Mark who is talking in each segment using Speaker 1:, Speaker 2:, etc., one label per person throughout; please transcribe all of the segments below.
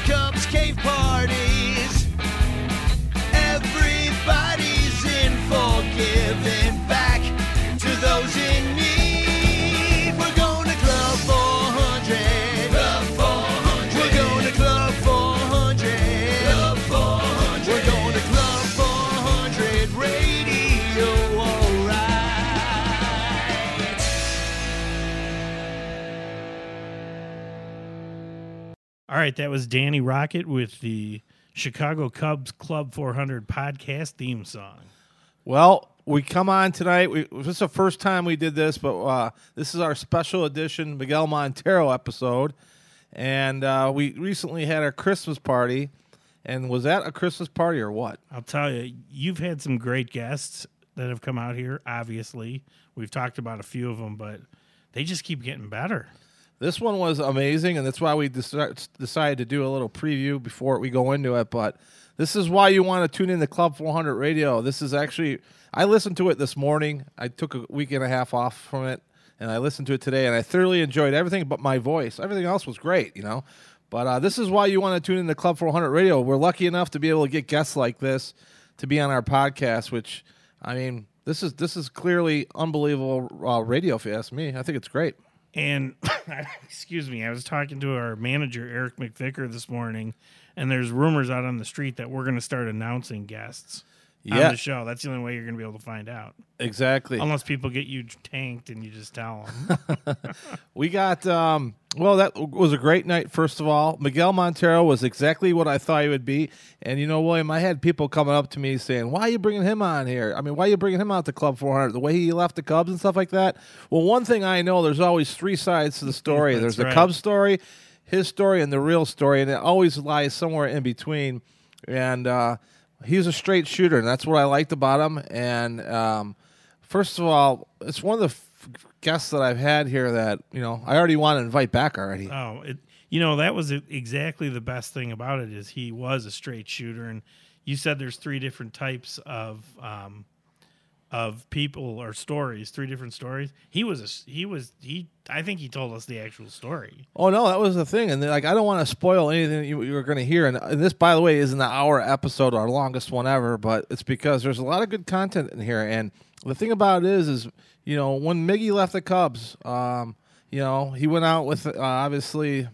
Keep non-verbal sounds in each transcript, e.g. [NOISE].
Speaker 1: Cubs Cave Parties.
Speaker 2: Right, that was Danny Rocket with the Chicago Cubs Club 400 podcast theme song.
Speaker 3: Well, we come on tonight. We, this is the first time we did this, but uh, this is our special edition Miguel Montero episode. And uh, we recently had our Christmas party. And was that a Christmas party or what?
Speaker 2: I'll tell you, you've had some great guests that have come out here. Obviously, we've talked about a few of them, but they just keep getting better.
Speaker 3: This one was amazing, and that's why we deci- decided to do a little preview before we go into it. But this is why you want to tune in to Club 400 Radio. This is actually, I listened to it this morning. I took a week and a half off from it, and I listened to it today, and I thoroughly enjoyed everything but my voice. Everything else was great, you know. But uh, this is why you want to tune in to Club 400 Radio. We're lucky enough to be able to get guests like this to be on our podcast, which, I mean, this is this is clearly unbelievable uh, radio. If you ask me, I think it's great.
Speaker 2: And [LAUGHS] excuse me, I was talking to our manager Eric McVicker this morning, and there's rumors out on the street that we're going to start announcing guests on
Speaker 3: Yeah.
Speaker 2: the show. That's the only way you're going to be able to find out,
Speaker 3: Exactly.
Speaker 2: unless people get you tanked and you just tell them. [LAUGHS]
Speaker 3: We got um well that was a great night first of all. Miguel Montero was exactly what I thought he would be. And you know, William, I had people coming up to me saying, "Why are you bringing him on here? I mean, why are you bringing him out to Club 400? The way he left the Cubs and stuff like that." Well, one thing I know, there's always three sides to the story. [LAUGHS] There's the
Speaker 2: right.
Speaker 3: Cubs story, his story and the real story, and it always lies somewhere in between. And uh he's a straight shooter, and that's what I liked about him. And um first of all, it's one of the f- guests that I've had here that you know I already want to invite back already.
Speaker 2: Oh, it, you know that was exactly the best thing about it is he was a straight shooter, and you said there's three different types of um, of people or stories, three different stories. He was a he was he. I think he told us the actual story.
Speaker 3: Oh no, that was the thing, and like I don't want to spoil anything you, you were going to hear. And, and this, by the way, isn't hour episode, our longest one ever, but it's because there's a lot of good content in here. And the thing about it is, is you know when Miggy left the Cubs, um, you know he went out with uh, obviously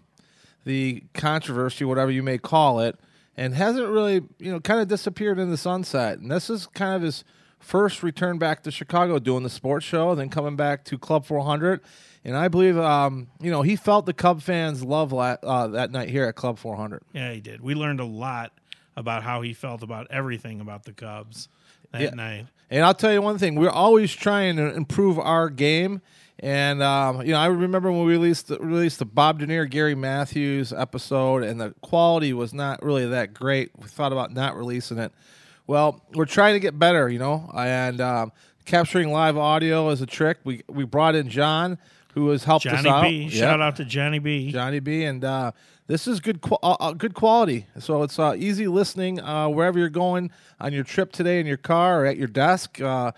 Speaker 3: the controversy, whatever you may call it, and hasn't really, you know, kind of disappeared in the sunset. And this is kind of his first return back to Chicago doing the sports show, then coming back to Club 400. And I believe, um, you know, he felt the Cub fans' love la- uh, that night here at Club 400.
Speaker 2: Yeah, he did. We learned a lot about how he felt about everything about the Cubs that
Speaker 3: Yeah.
Speaker 2: night.
Speaker 3: And I'll tell you one thing: we're always trying to improve our game. And um, you know, I remember when we released the, released the Bob Dernier, Gary Matthews episode, and the quality was not really that great. We thought about not releasing it. Well, we're trying to get better, you know, and um, capturing live audio is a trick. We we brought in John, who has helped us out.
Speaker 2: B.
Speaker 3: Yep.
Speaker 2: Shout out to Johnny B.
Speaker 3: Johnny B. And uh, this is good, qu- uh, uh, good quality. So it's uh, easy listening uh, wherever you're going on your trip today in your car or at your desk. Uh,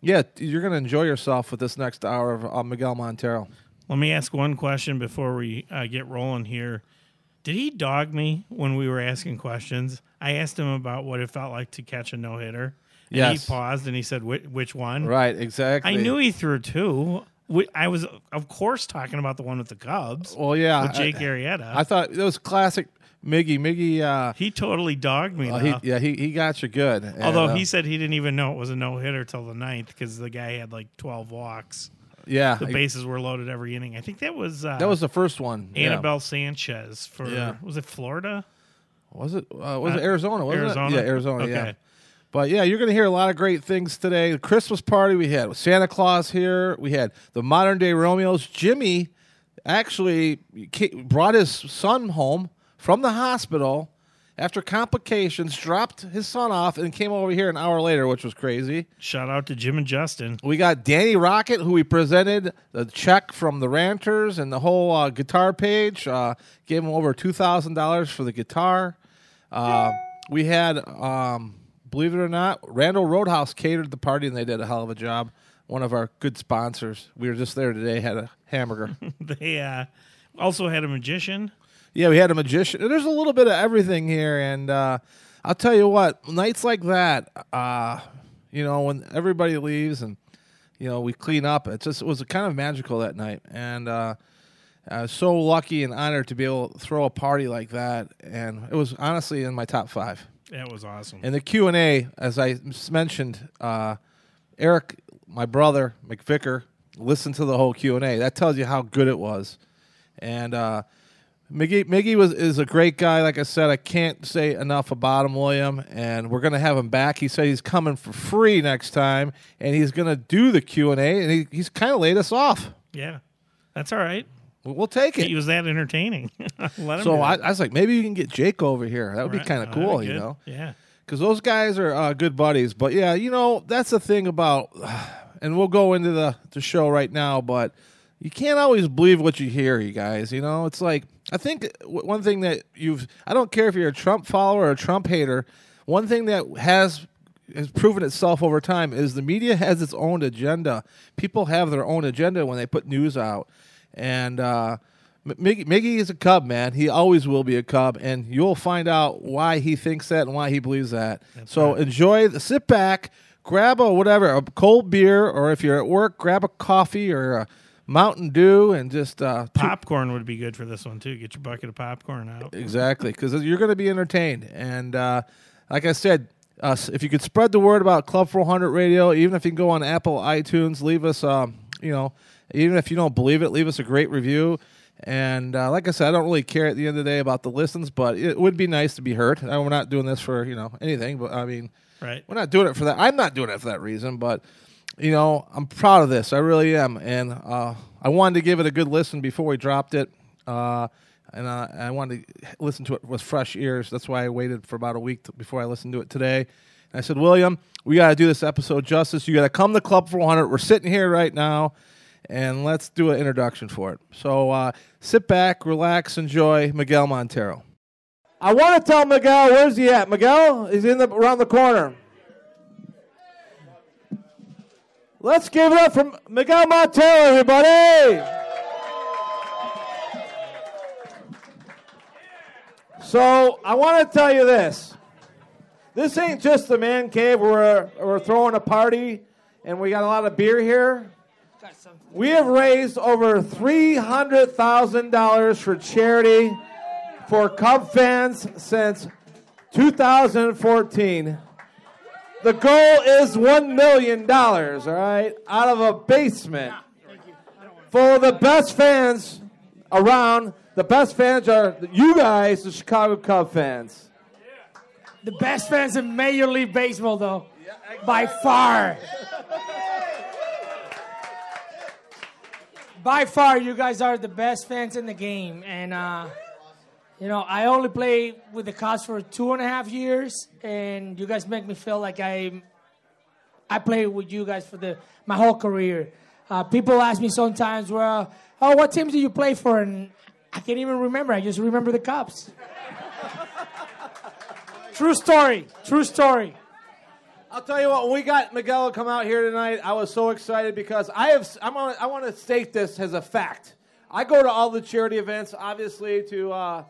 Speaker 3: yeah, you're going to enjoy yourself with this next hour of uh, Miguel Montero.
Speaker 2: Let me ask one question before we uh, get rolling here. Did he dog me when we were asking questions? I asked him about what it felt like to catch a no hitter. And
Speaker 3: Yes.
Speaker 2: he paused and he said, "Which, which one?"
Speaker 3: Right, exactly.
Speaker 2: I knew he threw two. Wh- I was, of course, talking about the one with the Cubs
Speaker 3: Well, yeah,
Speaker 2: with Jake
Speaker 3: I,
Speaker 2: Arrieta.
Speaker 3: I thought it was classic Miggy. Miggy, uh,
Speaker 2: he totally dogged me.
Speaker 3: uh,
Speaker 2: though.
Speaker 3: he, yeah, he, he got you good. And,
Speaker 2: Although
Speaker 3: uh,
Speaker 2: he said he didn't even know it was a no hitter till the ninth because the guy had like twelve walks.
Speaker 3: Yeah,
Speaker 2: The bases were loaded every inning. I think that was uh,
Speaker 3: that was the first one. yeah.
Speaker 2: Anibal Sanchez for
Speaker 3: Yeah.
Speaker 2: was it Florida?
Speaker 3: Was it? Uh, was it
Speaker 2: Uh,
Speaker 3: Arizona? Wasn't
Speaker 2: Arizona?
Speaker 3: It? Yeah, Arizona.
Speaker 2: Okay.
Speaker 3: Yeah. But yeah, you're going to hear a lot of great things today. The Christmas party we had Santa Claus here. We had the modern day Romeos. Jimmy actually brought his son home from the hospital after complications, dropped his son off, and came over here an hour later, which was crazy.
Speaker 2: Shout out to Jim and Justin.
Speaker 3: We got Danny Rocket, who we presented the check from the Ranters and the whole uh, guitar page. Uh, gave him over two thousand dollars for the guitar. Uh, we had, um, believe it or not, Randall Roadhouse catered the party, and they did a hell of a job. One of our good sponsors. We were just there today. Had a hamburger. [LAUGHS]
Speaker 2: They uh, also had a magician.
Speaker 3: Yeah, we had a magician. There's a little bit of everything here, and uh, I'll tell you what, nights like that, uh, you know, when everybody leaves and you know we clean up, it just it was kind of magical that night, and uh, I was so lucky and honored to be able to throw a party like that, and it was honestly in my top five.
Speaker 2: That was awesome.
Speaker 3: And the Q and A, as I mentioned, uh, Eric, my brother McVicker, listened to the whole Q and A. That tells you how good it was. And uh, Miggy, Miggy was is a great guy. Like I said, I can't say enough about him, William. And we're gonna have him back. He said he's coming for free next time, and he's gonna do the Q and A. And he, he's kind of laid us off.
Speaker 2: yeah, that's all right.
Speaker 3: We'll we'll take it.
Speaker 2: He was that entertaining. [LAUGHS] Let him.
Speaker 3: So I. I was like, maybe you can get Jake over here. That would be kind of
Speaker 2: Oh,
Speaker 3: cool, you know.
Speaker 2: Yeah.
Speaker 3: because those guys are uh, good buddies. But yeah, you know that's the thing about, [SIGHS] and we'll go into the the show right now. But you can't always believe what you hear, you guys. You know, it's like I think one thing that you've I don't care if you're a Trump follower or a Trump hater. One thing that has has proven itself over time is the media has its own agenda. People have their own agenda when they put news out, and. uh Miggy, Miggy is a Cub, man. He always will be a Cub, and you'll find out why he thinks that and why he believes that. so
Speaker 2: right.
Speaker 3: enjoy, the, sit back, grab a whatever, a cold beer, or if you're at work, grab a coffee or a Mountain Dew, and just uh,
Speaker 2: Popcorn would be good for this one too. Get your bucket of popcorn out.
Speaker 3: exactly because you're going to be entertained. And uh, like I said, uh, if you could spread the word about Club 400 Radio, even if you can go on Apple iTunes, leave us, um, you know, even if you don't believe it, leave us a great review. And uh, like I said, I don't really care at the end of the day about the listens, but it would be nice to be heard. Uh, we're not doing this for you know anything, but I mean,
Speaker 2: Right.
Speaker 3: we're not doing it for that. I'm not doing it for that reason, but you know, I'm proud of this. I really am, and uh, I wanted to give it a good listen before we dropped it. Uh, and uh, I wanted to listen to it with fresh ears. That's why I waited for about a week t- before I listened to it today. And I said, William, we got to do this episode justice. You got to come to Club 400. We're sitting here right now, and let's do an introduction for it. So uh, sit back, relax, enjoy Miguel Montero. I want to tell Miguel, where's he at? Miguel, he's in the around the corner. Let's give it up for Miguel Montero, everybody. So I want to tell you this. This ain't just the man cave where we're, we're throwing a party and we got a lot of beer here. We have raised over $300,000 for charity for Cub fans since 2014. The goal is $1 million, all right, out of a basement of the best fans around. The best fans are you guys, the Chicago Cub fans.
Speaker 4: The best fans in Major League Baseball, though, by far. by far, you guys are the best fans in the game, and uh, you know I only play with the Cubs for two and a half years, and you guys make me feel like I I played with you guys for the my whole career. Uh, people ask me sometimes, "Well, oh, what teams do you play for?" And I can't even remember. I just remember the Cubs. [LAUGHS] True story. True story.
Speaker 3: I'll tell you what. When we got Miguel to come out here tonight, I was so excited because I have. I'm on, I want to state this as a fact. I go to all the charity events, obviously, to uh,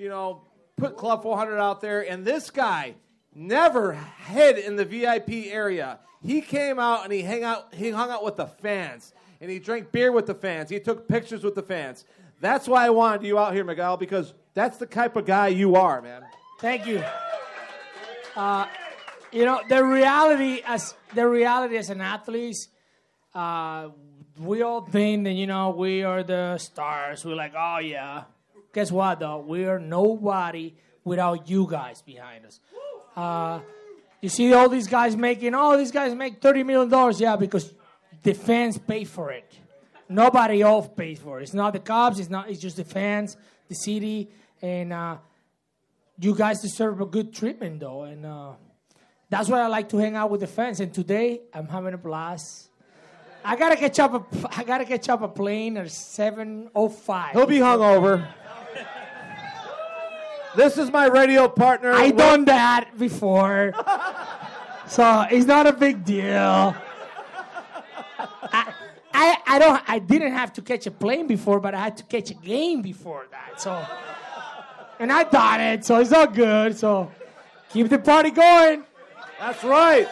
Speaker 3: you know put Club 400 out there, and this guy never hid in the VIP area. He came out and he hang out. He hung out with the fans, and he drank beer with the fans. He took pictures with the fans. That's why I wanted you out here, Miguel, because that's the type of guy you are, man.
Speaker 4: Thank you. Uh, you know the reality as the reality as an athlete, uh, we all think that you know we are the stars. We're like, oh yeah. Guess what though? We are nobody without you guys behind us. Uh, you see all these guys making. Oh, these guys make thirty million dollars. Yeah, because the fans pay for it. Nobody else pays for it. It's not the cops, It's not. It's just the fans, the city, and. Uh, you guys deserve a good treatment though and uh, that's why i like to hang out with the fans and today i'm having a blast i gotta catch up a, i gotta catch up a plane at 705
Speaker 3: He'll be hungover. This is my radio partner.
Speaker 4: i done that before [LAUGHS] so it's not a big deal I, I, I don't I didn't have to catch a plane before, but I had to catch a game before that. So and I done it, so it's all good. So keep the party going.
Speaker 3: That's right.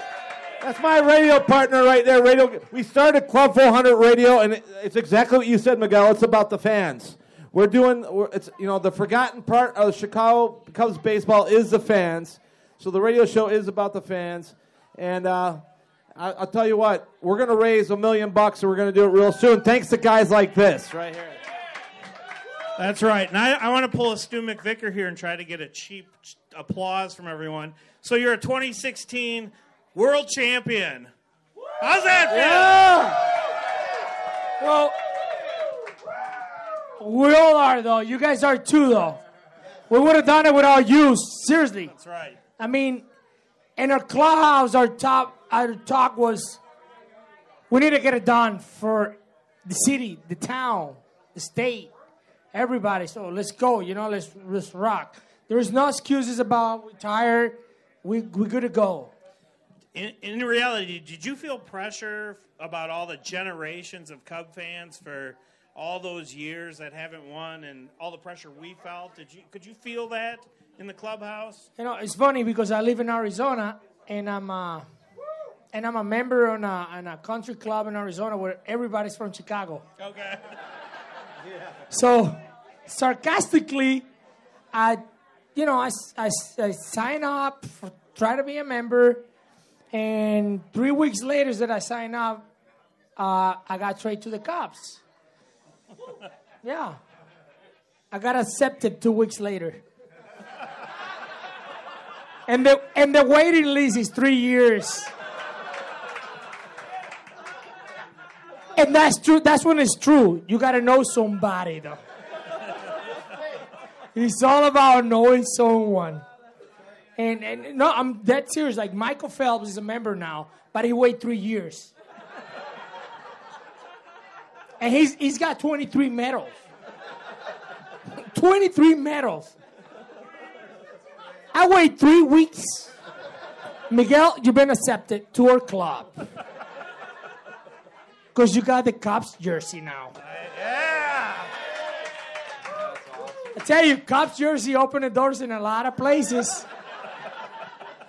Speaker 3: That's my radio partner right there. Radio. We started Club 400 Radio, and it- it's exactly what you said, Miguel. It's about the fans. We're doing. We're, it's you know the forgotten part of Chicago Cubs baseball is the fans. So the radio show is about the fans, and uh, I, I'll tell you what, we're gonna raise a million bucks, and we're gonna do it real soon. Thanks to guys like this right here.
Speaker 5: That's right. And I, I want to pull a Stu McVicker here and try to get a cheap applause from everyone. So you're a 2016 world champion. How's that feel?
Speaker 4: Well, we all are though. You guys are too though. We would have done it without you. Seriously.
Speaker 5: That's right.
Speaker 4: I mean, in our clubhouse, our top, our talk was, we need to get it done for the city, the town, the state, everybody. So let's go. You know, let's let's rock. There's no excuses about we tired. We we good to go.
Speaker 5: In, in reality, did you feel pressure about all the generations of Cub fans for all those years that haven't won and all the pressure we felt? Did you could you feel that in the clubhouse?
Speaker 4: You know, it's funny because I live in Arizona and I'm uh, and I'm a member on a, on a country club in Arizona where everybody's from Chicago.
Speaker 5: Okay. yeah.
Speaker 4: So, sarcastically, I, you know, I, I, I sign up, for, try to be a member, and three weeks later that I sign up, uh, I got traded to the cops. Yeah. I got accepted two weeks later. And the, and the waiting list is three years. And that's true. That's when it's true. You got to know somebody, though. it's all about knowing someone. And, and no, I'm dead serious. Like Michael Phelps is a member now, but he waited three years. And he's, he's got 23 medals. 23 medals. I wait three weeks. Miguel, you've been accepted to our club. Because you got the Cubs jersey now.
Speaker 5: Yeah.
Speaker 4: I tell you, Cubs jersey open the doors in a lot of places.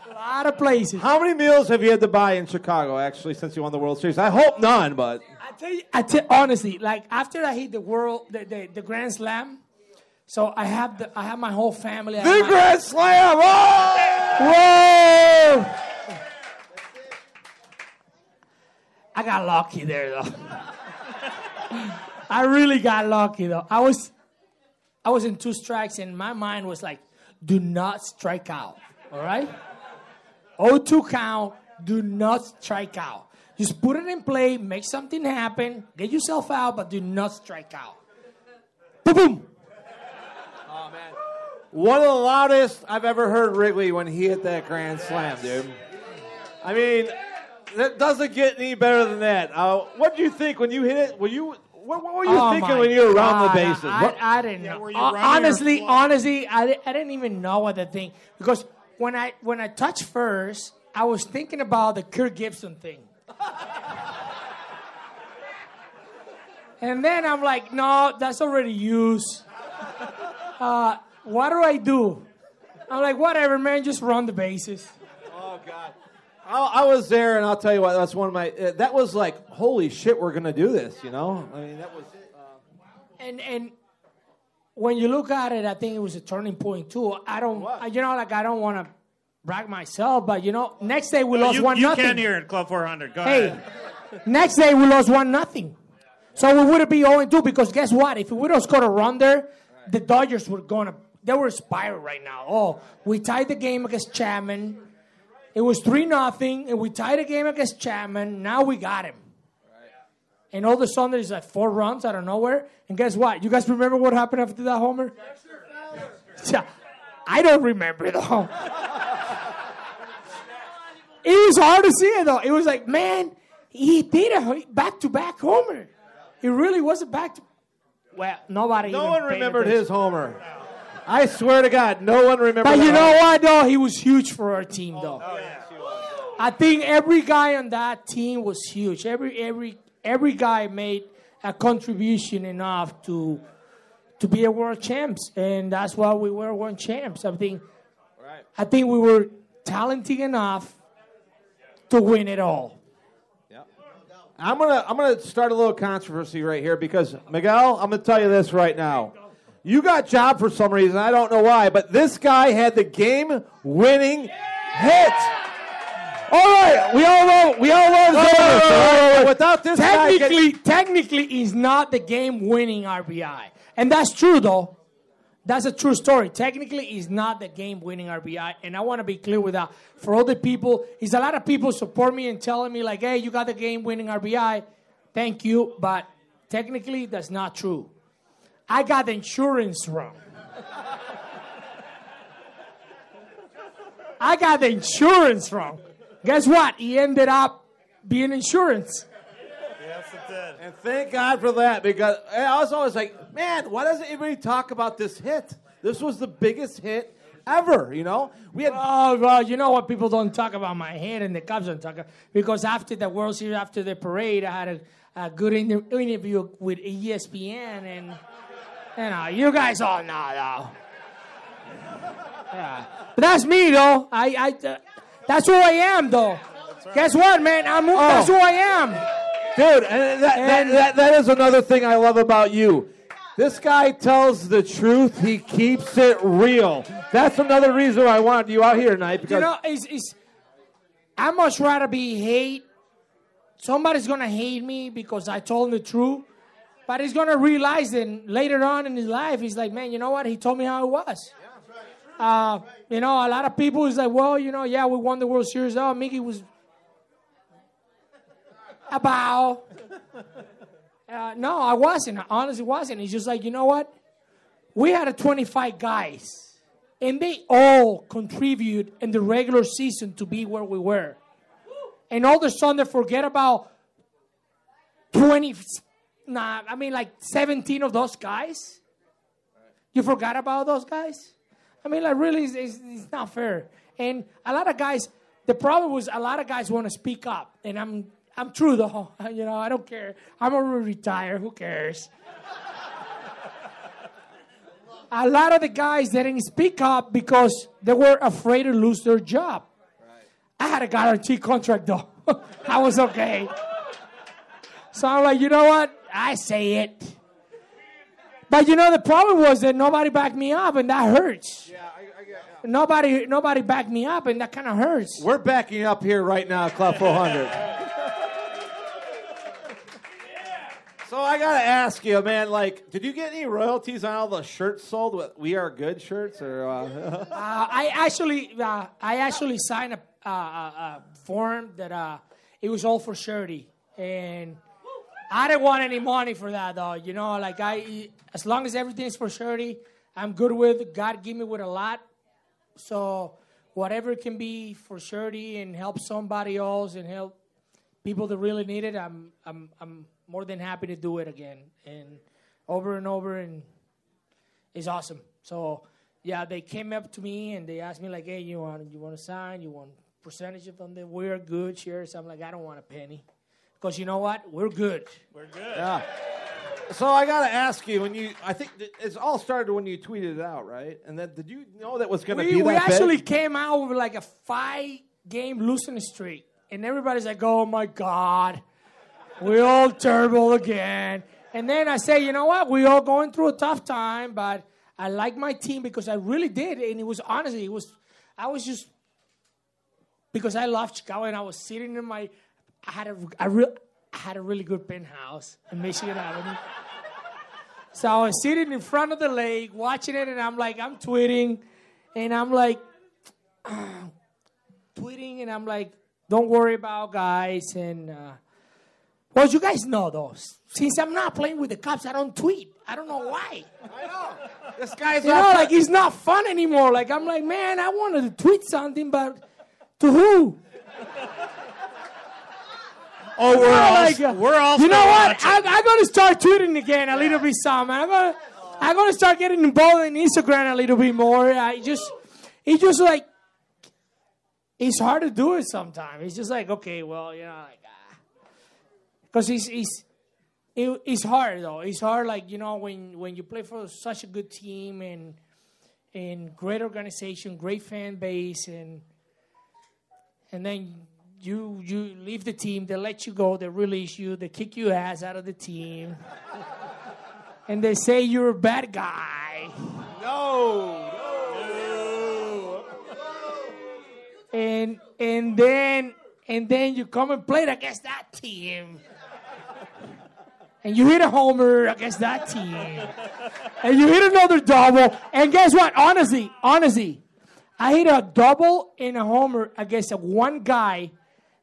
Speaker 4: A lot of places.
Speaker 3: How many meals have you had to buy in Chicago actually since you won the World Series? I hope none, but
Speaker 4: I tell you, I tell honestly, like after I hit the world, the, the, the Grand Slam, so I have the I have my whole family.
Speaker 3: The
Speaker 4: my-
Speaker 3: Grand Slam. Oh!
Speaker 4: Whoa! I got lucky there though. [LAUGHS] I really got lucky though. I was I was in two strikes and my mind was like, do not strike out. All right? 0-2 count, do not strike out. Just put it in play, make something happen, get yourself out, but do not strike out. Boom boom.
Speaker 3: One of the loudest I've ever heard Wrigley when he hit that grand slam, dude. I mean, that doesn't get any better than that. Uh, what do you think when you hit it? Were you what, what were you
Speaker 4: Oh
Speaker 3: thinking when you were around the
Speaker 4: God,
Speaker 3: bases?
Speaker 4: I,
Speaker 3: What-
Speaker 4: I didn't
Speaker 5: Yeah,
Speaker 4: know.
Speaker 5: were you
Speaker 4: Hon-
Speaker 5: running or
Speaker 4: honestly, honestly, I, I didn't even know what the thing because when I when I touched first, I was thinking about the Kirk Gibson thing. [LAUGHS] and then I'm like, no, that's already used. Uh, what do I do? I'm like, whatever, man, just run the bases.
Speaker 3: oh God. I, I was there, and I'll tell you what. That's one of my. Uh, that was like, holy shit, we're gonna do this. You know. I mean, that was. It.
Speaker 4: And and when you look at it, I think it was a turning point too. I don't, I, you know, like I don't want to brag myself, but you know, next day we lost
Speaker 5: you
Speaker 4: one
Speaker 5: you
Speaker 4: nothing.
Speaker 5: You can hear it, Club 400. Go
Speaker 4: Hey,
Speaker 5: ahead.
Speaker 4: next day we lost one nothing. So we would have be 0 2 because guess what? If we would have scored a run there, the Dodgers were gonna they were spiral right now. Oh, we tied the game against Chapman. It was three nothing, and we tied the game against Chapman. Now we got him. And all of a sudden there's like four runs out of nowhere. And guess what? You guys remember what happened after that homer? [LAUGHS] Yeah, I don't remember though. It was hard to see it though. It was like, man, he did a back to back homer. It really was a back to. Well, nobody.
Speaker 3: No
Speaker 4: even
Speaker 3: one remembered
Speaker 4: attention.
Speaker 3: his homer. I swear to God, no one remembered.
Speaker 4: But you know
Speaker 3: homer.
Speaker 4: what though? He was huge for our team though. Oh, yeah. I think every guy on that team was huge. Every every every guy made a contribution enough to to be a world champs, and that's why we were world champs. I think, right. I think we were talented enough to win it all.
Speaker 3: I'm gonna I'm gonna start a little controversy right here because Miguel, I'm gonna tell you this right now. You got job for some reason, I don't know why, but this guy had the game winning hit. All right, we all know we all love Zonas, all right? Without this guy getting-
Speaker 4: Technically, technically, he's not the game-winning RBI, and that's true though. That's a true story. Technically, it's not the game-winning RBI, and I want to be clear with that. For all the people, it's a lot of people support me and telling me like, "Hey, you got the game-winning RBI." Thank you, but technically, that's not true. I got the insurance wrong. I got the insurance wrong. Guess what? He ended up being insurance.
Speaker 2: Yes, it did.
Speaker 3: And thank God for that because I was always like, man, why doesn't anybody talk about this hit? This was the biggest hit ever, you know? We had
Speaker 4: Oh, well, you know what? People don't talk about my head and the Cubs don't talk about because after the World Series, after the parade, I had a, a good inter- interview with ESPN, and you know, you guys all know though. Yeah, but that's me though. I, I, uh, that's who I am though. Guess what, man? I'm who, that's who I am.
Speaker 3: Dude, and that, that,
Speaker 4: And-
Speaker 3: that, that is another thing I love about you. This guy tells the truth. He keeps it real. That's another reason why I wanted you out here tonight because
Speaker 4: You know, it's, it's I much rather be hate. Somebody's gonna hate me because I told him the truth, but he's gonna realize then later on in his life, he's like, man, you know what? He told me how it was. Uh, you know, a lot of people is like, well, you know, yeah, we won the World Series. Oh, Mickey was about. Uh, no, I wasn't. I honestly wasn't. He's just like, you know what? We had a 25 guys, and they all contribute in the regular season to be where we were. And all of a sudden, they forget about 20, nah, I mean, like 17 of those guys. You forgot about those guys? I mean, like, really, it's, it's, it's not fair. And a lot of guys, the problem was a lot of guys want to speak up. And I'm, I'm true, though. [LAUGHS] You know, I don't care. I'm already retired. Who cares? a lot of the guys didn't speak up because they were afraid to lose their job. I had a guaranteed contract though. [LAUGHS] I was okay. So I'm like, you know what? I say it. But you know the problem was that nobody backed me up and that hurts. Yeah. Nobody nobody backed me up and that kind of hurts.
Speaker 3: we're backing up here right now Club 400. So I gotta ask you, man. Like, did you get any royalties on all the shirts sold with "We Are Good" shirts? Or uh, [LAUGHS]
Speaker 4: Uh, I actually, uh, I actually signed a, a, form that uh, it was all for charity, and I didn't want any money for that, though. You know, like I, as long as everything's for charity, I'm good with. God give me with a lot, so whatever can be for charity and help somebody else and help people that really need it, I'm, I'm, I'm more than happy to do it again and over and over and it's awesome. So yeah, they came up to me and they asked me like, "Hey, you want you want to sign? You want percentage of them? that We're good shares." I'm like, "I don't want a penny," because you know what? We're good.
Speaker 2: We're good.
Speaker 3: yeah. So I gotta ask you, when you, I think that it's all started when you tweeted it out, right? And then did you know that was gonna
Speaker 4: We,
Speaker 3: be
Speaker 4: we
Speaker 3: that
Speaker 4: actually
Speaker 3: big?
Speaker 4: came out with like a five game losing streak, and everybody's like, "Oh my god, we all terrible again." And then I say, "You know what? We're all going through a tough time, but I like my team because I really did, and it was honestly, it was, I was just because I love Chicago, and I was sitting in my, I had a, I, re- I had a really good penthouse in Michigan Avenue. So I was sitting in front of the lake watching it, and I'm like, I'm tweeting, and I'm like, [CLEARS THROAT] tweeting, and I'm like, don't worry about guys. And uh, well, you guys know those. Since I'm not playing with the cops, I don't tweet. I don't know why. I know.
Speaker 3: This guy's
Speaker 4: You know, like it's not fun anymore. Like I'm like, man, I wanted to tweet something, but to who?
Speaker 2: Oh, we're all,
Speaker 4: like, uh,
Speaker 2: we're all.
Speaker 4: You know what? I'm, I'm gonna start tweeting again a little bit some. I'm gonna, I'm gonna start getting involved in Instagram a little bit more. I just, it's just like, it's hard to do it sometimes. It's just like, okay, well, you know, like, because it's, it's, it, it's hard though. It's hard, like you know, when when you play for such a good team and and great organization, great fan base, and and then you you leave the team, they let you go, they release you, they kick your ass out of the team, [LAUGHS] and they say you're a bad guy.
Speaker 6: No.
Speaker 4: and and then and then you come and play against that team. And you hit a homer against that team. And you hit another double. And guess what? Honestly, honestly, I hit a double and a homer against one guy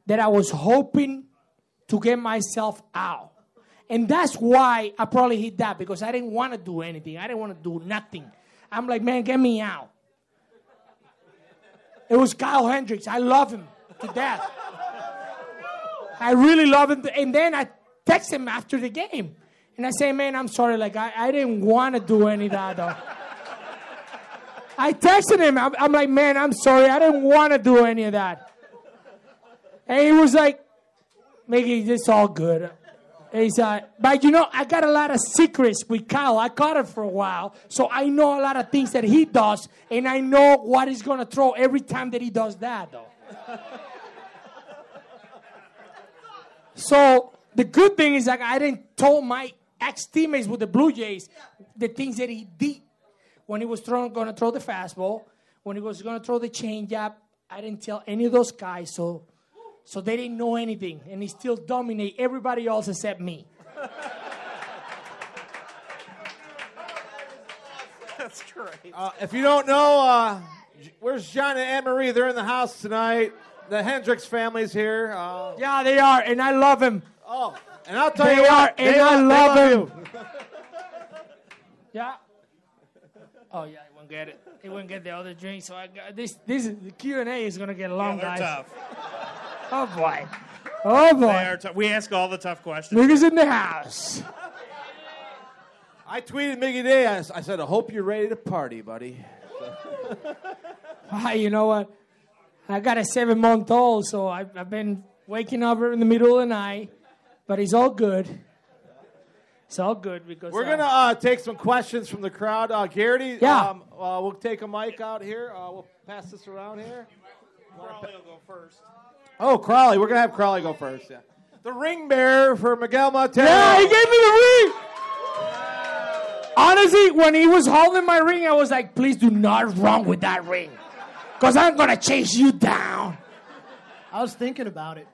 Speaker 4: that I was hoping to get myself out. And that's why I probably hit that because I didn't want to do anything. I didn't want to do nothing. I'm like, man, get me out. It was Kyle Hendricks. I love him to death. I really love him. And then I text him after the game. And I say, man, I'm sorry. Like, I, I didn't want to do any of that. I texted him. I'm, I'm like, man, I'm sorry. I didn't want to do any of that. And he was like, Mickey, it's all good. And He said, but you know, I got a lot of secrets with Kyle. I caught it for a while. So I know a lot of things that he does. And I know what he's going to throw every time that he does that, though. So the good thing is like I didn't tell my ex teammates with the Blue Jays the things that he did when he was throwing, going to throw the fastball, when he was going to throw the changeup. I didn't tell any of those guys, so so they didn't know anything, and he still dominate everybody else except me. [LAUGHS]
Speaker 5: That's great.
Speaker 6: Uh, if you don't know, uh, where's John and Anne Marie? They're in the house tonight. The Hendricks family's here. Uh,
Speaker 4: Yeah, they are, and I love him.
Speaker 6: Oh, and I'll tell
Speaker 4: They
Speaker 6: you what,
Speaker 4: are, and
Speaker 6: they
Speaker 4: I
Speaker 6: lo- they
Speaker 4: love him.
Speaker 6: you. [LAUGHS]
Speaker 4: Yeah. Oh yeah, he won't get it. He won't get the other drink. So I got this. This is the Q and A is gonna get long,
Speaker 5: They're
Speaker 4: guys.
Speaker 5: tough. [LAUGHS]
Speaker 4: Oh boy. [LAUGHS] Oh boy.
Speaker 5: are tough. We ask all the tough questions.
Speaker 4: Miggy's in the house.
Speaker 6: I tweeted Miggy Day. I said, I hope you're ready to party, buddy.
Speaker 4: Ah, you know what? I got a seven month old, so I've, I've been waking up in the middle of the night, but he's all good. It's all good because
Speaker 6: We're
Speaker 4: uh,
Speaker 6: going to uh, take some questions from the crowd. Uh, Garrity,
Speaker 4: Yeah.
Speaker 6: um, uh, we'll take a mic out here. Uh, we'll pass this around here.
Speaker 5: Crawley will go first.
Speaker 6: Oh, Crawley. We're going to have Crawley go first. Yeah. The ring bearer for Miguel Montero.
Speaker 4: Yeah, he gave me the ring. Honestly, when he was holding my ring, I was like, please do not run with that ring. Because I'm going to chase you down.
Speaker 7: I was thinking about it.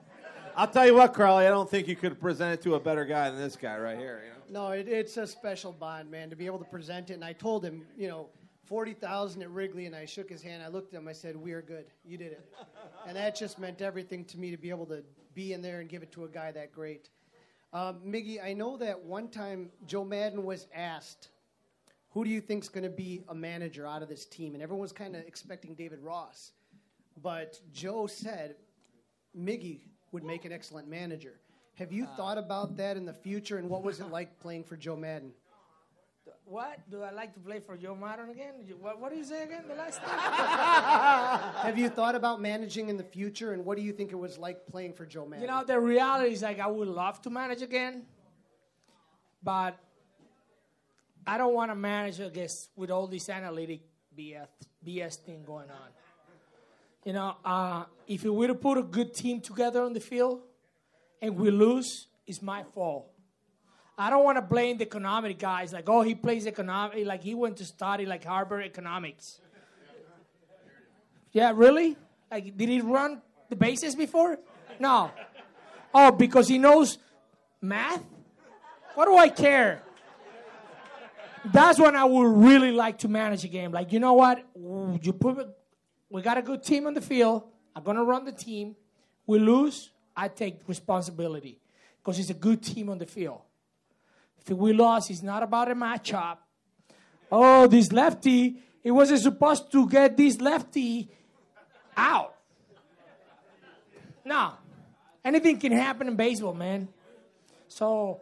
Speaker 6: I'll tell you what, Carly. I don't think you could present it to a better guy than this guy right here. You know?
Speaker 7: No, it, it's a special bond, man, to be able to present it. And I told him, you know, 40,000 at Wrigley, and I shook his hand. I looked at him, I said, We are good. You did it. [LAUGHS] And that just meant everything to me to be able to be in there and give it to a guy that great. Um, Miggy, I know that one time Joe Maddon was asked, Who do you think's going to be a manager out of this team? And everyone's kind of expecting David Ross. But Joe said, Miggy would make an excellent manager. Have you uh, thought about that in the future, and what was it [LAUGHS] like playing for Joe Maddon?
Speaker 4: What? Do I like to play for Joe Maddon again? What, what did you say again the last time? [LAUGHS]
Speaker 7: Have you thought about managing in the future, and what do you think it was like playing for Joe Maddon?
Speaker 4: You know, the reality is like I would love to manage again, but I don't want to manage, I guess, with all this analytic BS, BS thing going on. You know, uh, if we were to put a good team together on the field and we lose, it's my fault. I don't want to blame the economic guys like, oh, he plays economic, like he went to study like Harvard economics. Yeah, really? Like, did he run the bases before? No. Oh, because he knows math? What do I care? That's when I would really like to manage a game. Like, you know what? You put, we got a good team on the field. I'm gonna run the team. We lose, I take responsibility because it's a good team on the field. If we lost, it's not about a matchup. Oh, this lefty, he wasn't supposed to get this lefty out. No. Anything can happen in baseball, man. So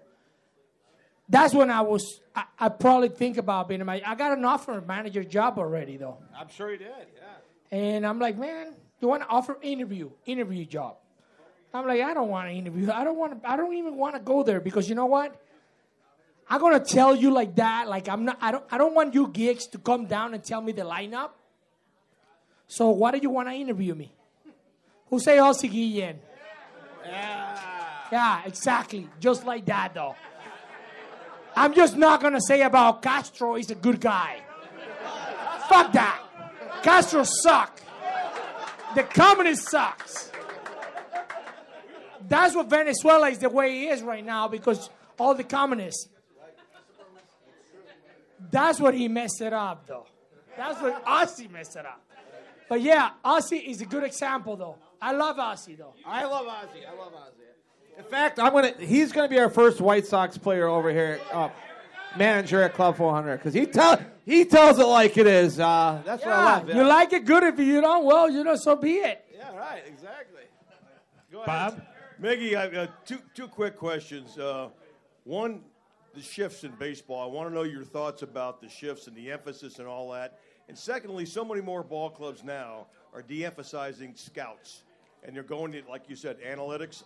Speaker 4: that's when I was, I, I probably think about being a manager. I got an offer manager job already, though.
Speaker 6: I'm sure he did. Yeah.
Speaker 4: And I'm like, man, you want to offer interview, interview job? I'm like, I don't want to interview. I don't want to. I don't even want to go there because you know what? I'm gonna tell you like that. Like I'm not. I don't. I don't want you geeks to come down and tell me the lineup. So why do you want to interview me? Who say oh, Ozzy Guillen? Yeah. Yeah, exactly. Just like that, though. I'm just not gonna say about Castro. He's a good guy. Fuck that. Castro suck. The communist sucks. That's what Venezuela is the way it is right now because all the communists. That's what he messed it up, though. That's what Ozzy messed it up. But yeah, Ozzy is a good example, though. I love Ozzy, though.
Speaker 6: I love Ozzy. I love Ozzy. In fact, I'm gonna. He's gonna be our first White Sox player over here, uh, manager at Club 400, because he tell he tells it like it is. Uh, that's what I
Speaker 4: Yeah,
Speaker 6: love.
Speaker 4: you like it good. If you don't, well, you know, so be it.
Speaker 6: Yeah, right. Exactly. Go
Speaker 2: Bob?
Speaker 8: Miggy, I, uh, two two quick questions. Uh, one, the shifts in baseball. I want to know your thoughts about the shifts and the emphasis and all that. And secondly, so many more ball clubs now are de-emphasizing scouts, and they're going to, like you said, analytics.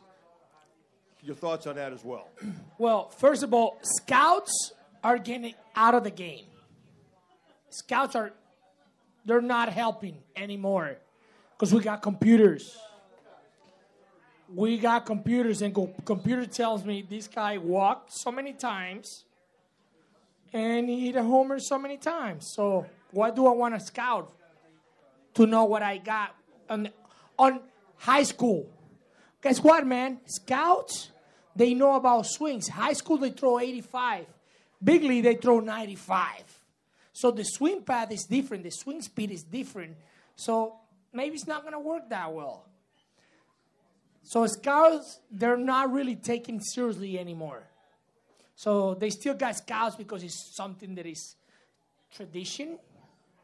Speaker 8: Your thoughts on that as well?
Speaker 4: Well, first of all, scouts are getting out of the game. Scouts are they're not helping anymore because we got computers. We got computers, and go, computer tells me this guy walked so many times and he hit a homer so many times. So why do I want to scout to know what I got on on high school? Guess what, man? Scouts, they know about swings. High school, they throw 85. Big league, they throw 95. So the swing path is different. The swing speed is different. So maybe it's not going to work that well. So scouts, they're not really taken seriously anymore. So they still got scouts because it's something that is tradition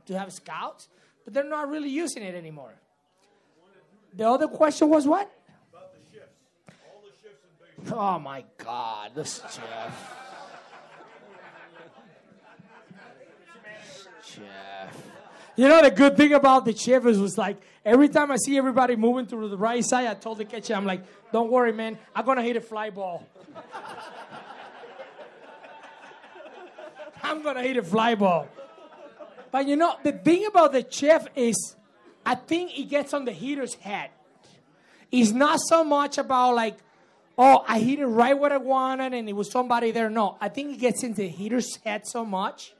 Speaker 4: to have scouts, but they're not really using it anymore. The other question was what? Oh my God, this Jeff. Jeff. You know the good thing about the shift is was like every time I see everybody moving to the right side, I told the catcher, I'm like, don't worry, man, I'm gonna hit a fly ball. [LAUGHS] I'm gonna hit a fly ball. But you know, the thing about the shift is I think it gets on the hitter's head. It's not so much about like, oh, I hit it right where I wanted and it was somebody there. No, I think it gets into the hitter's head so much.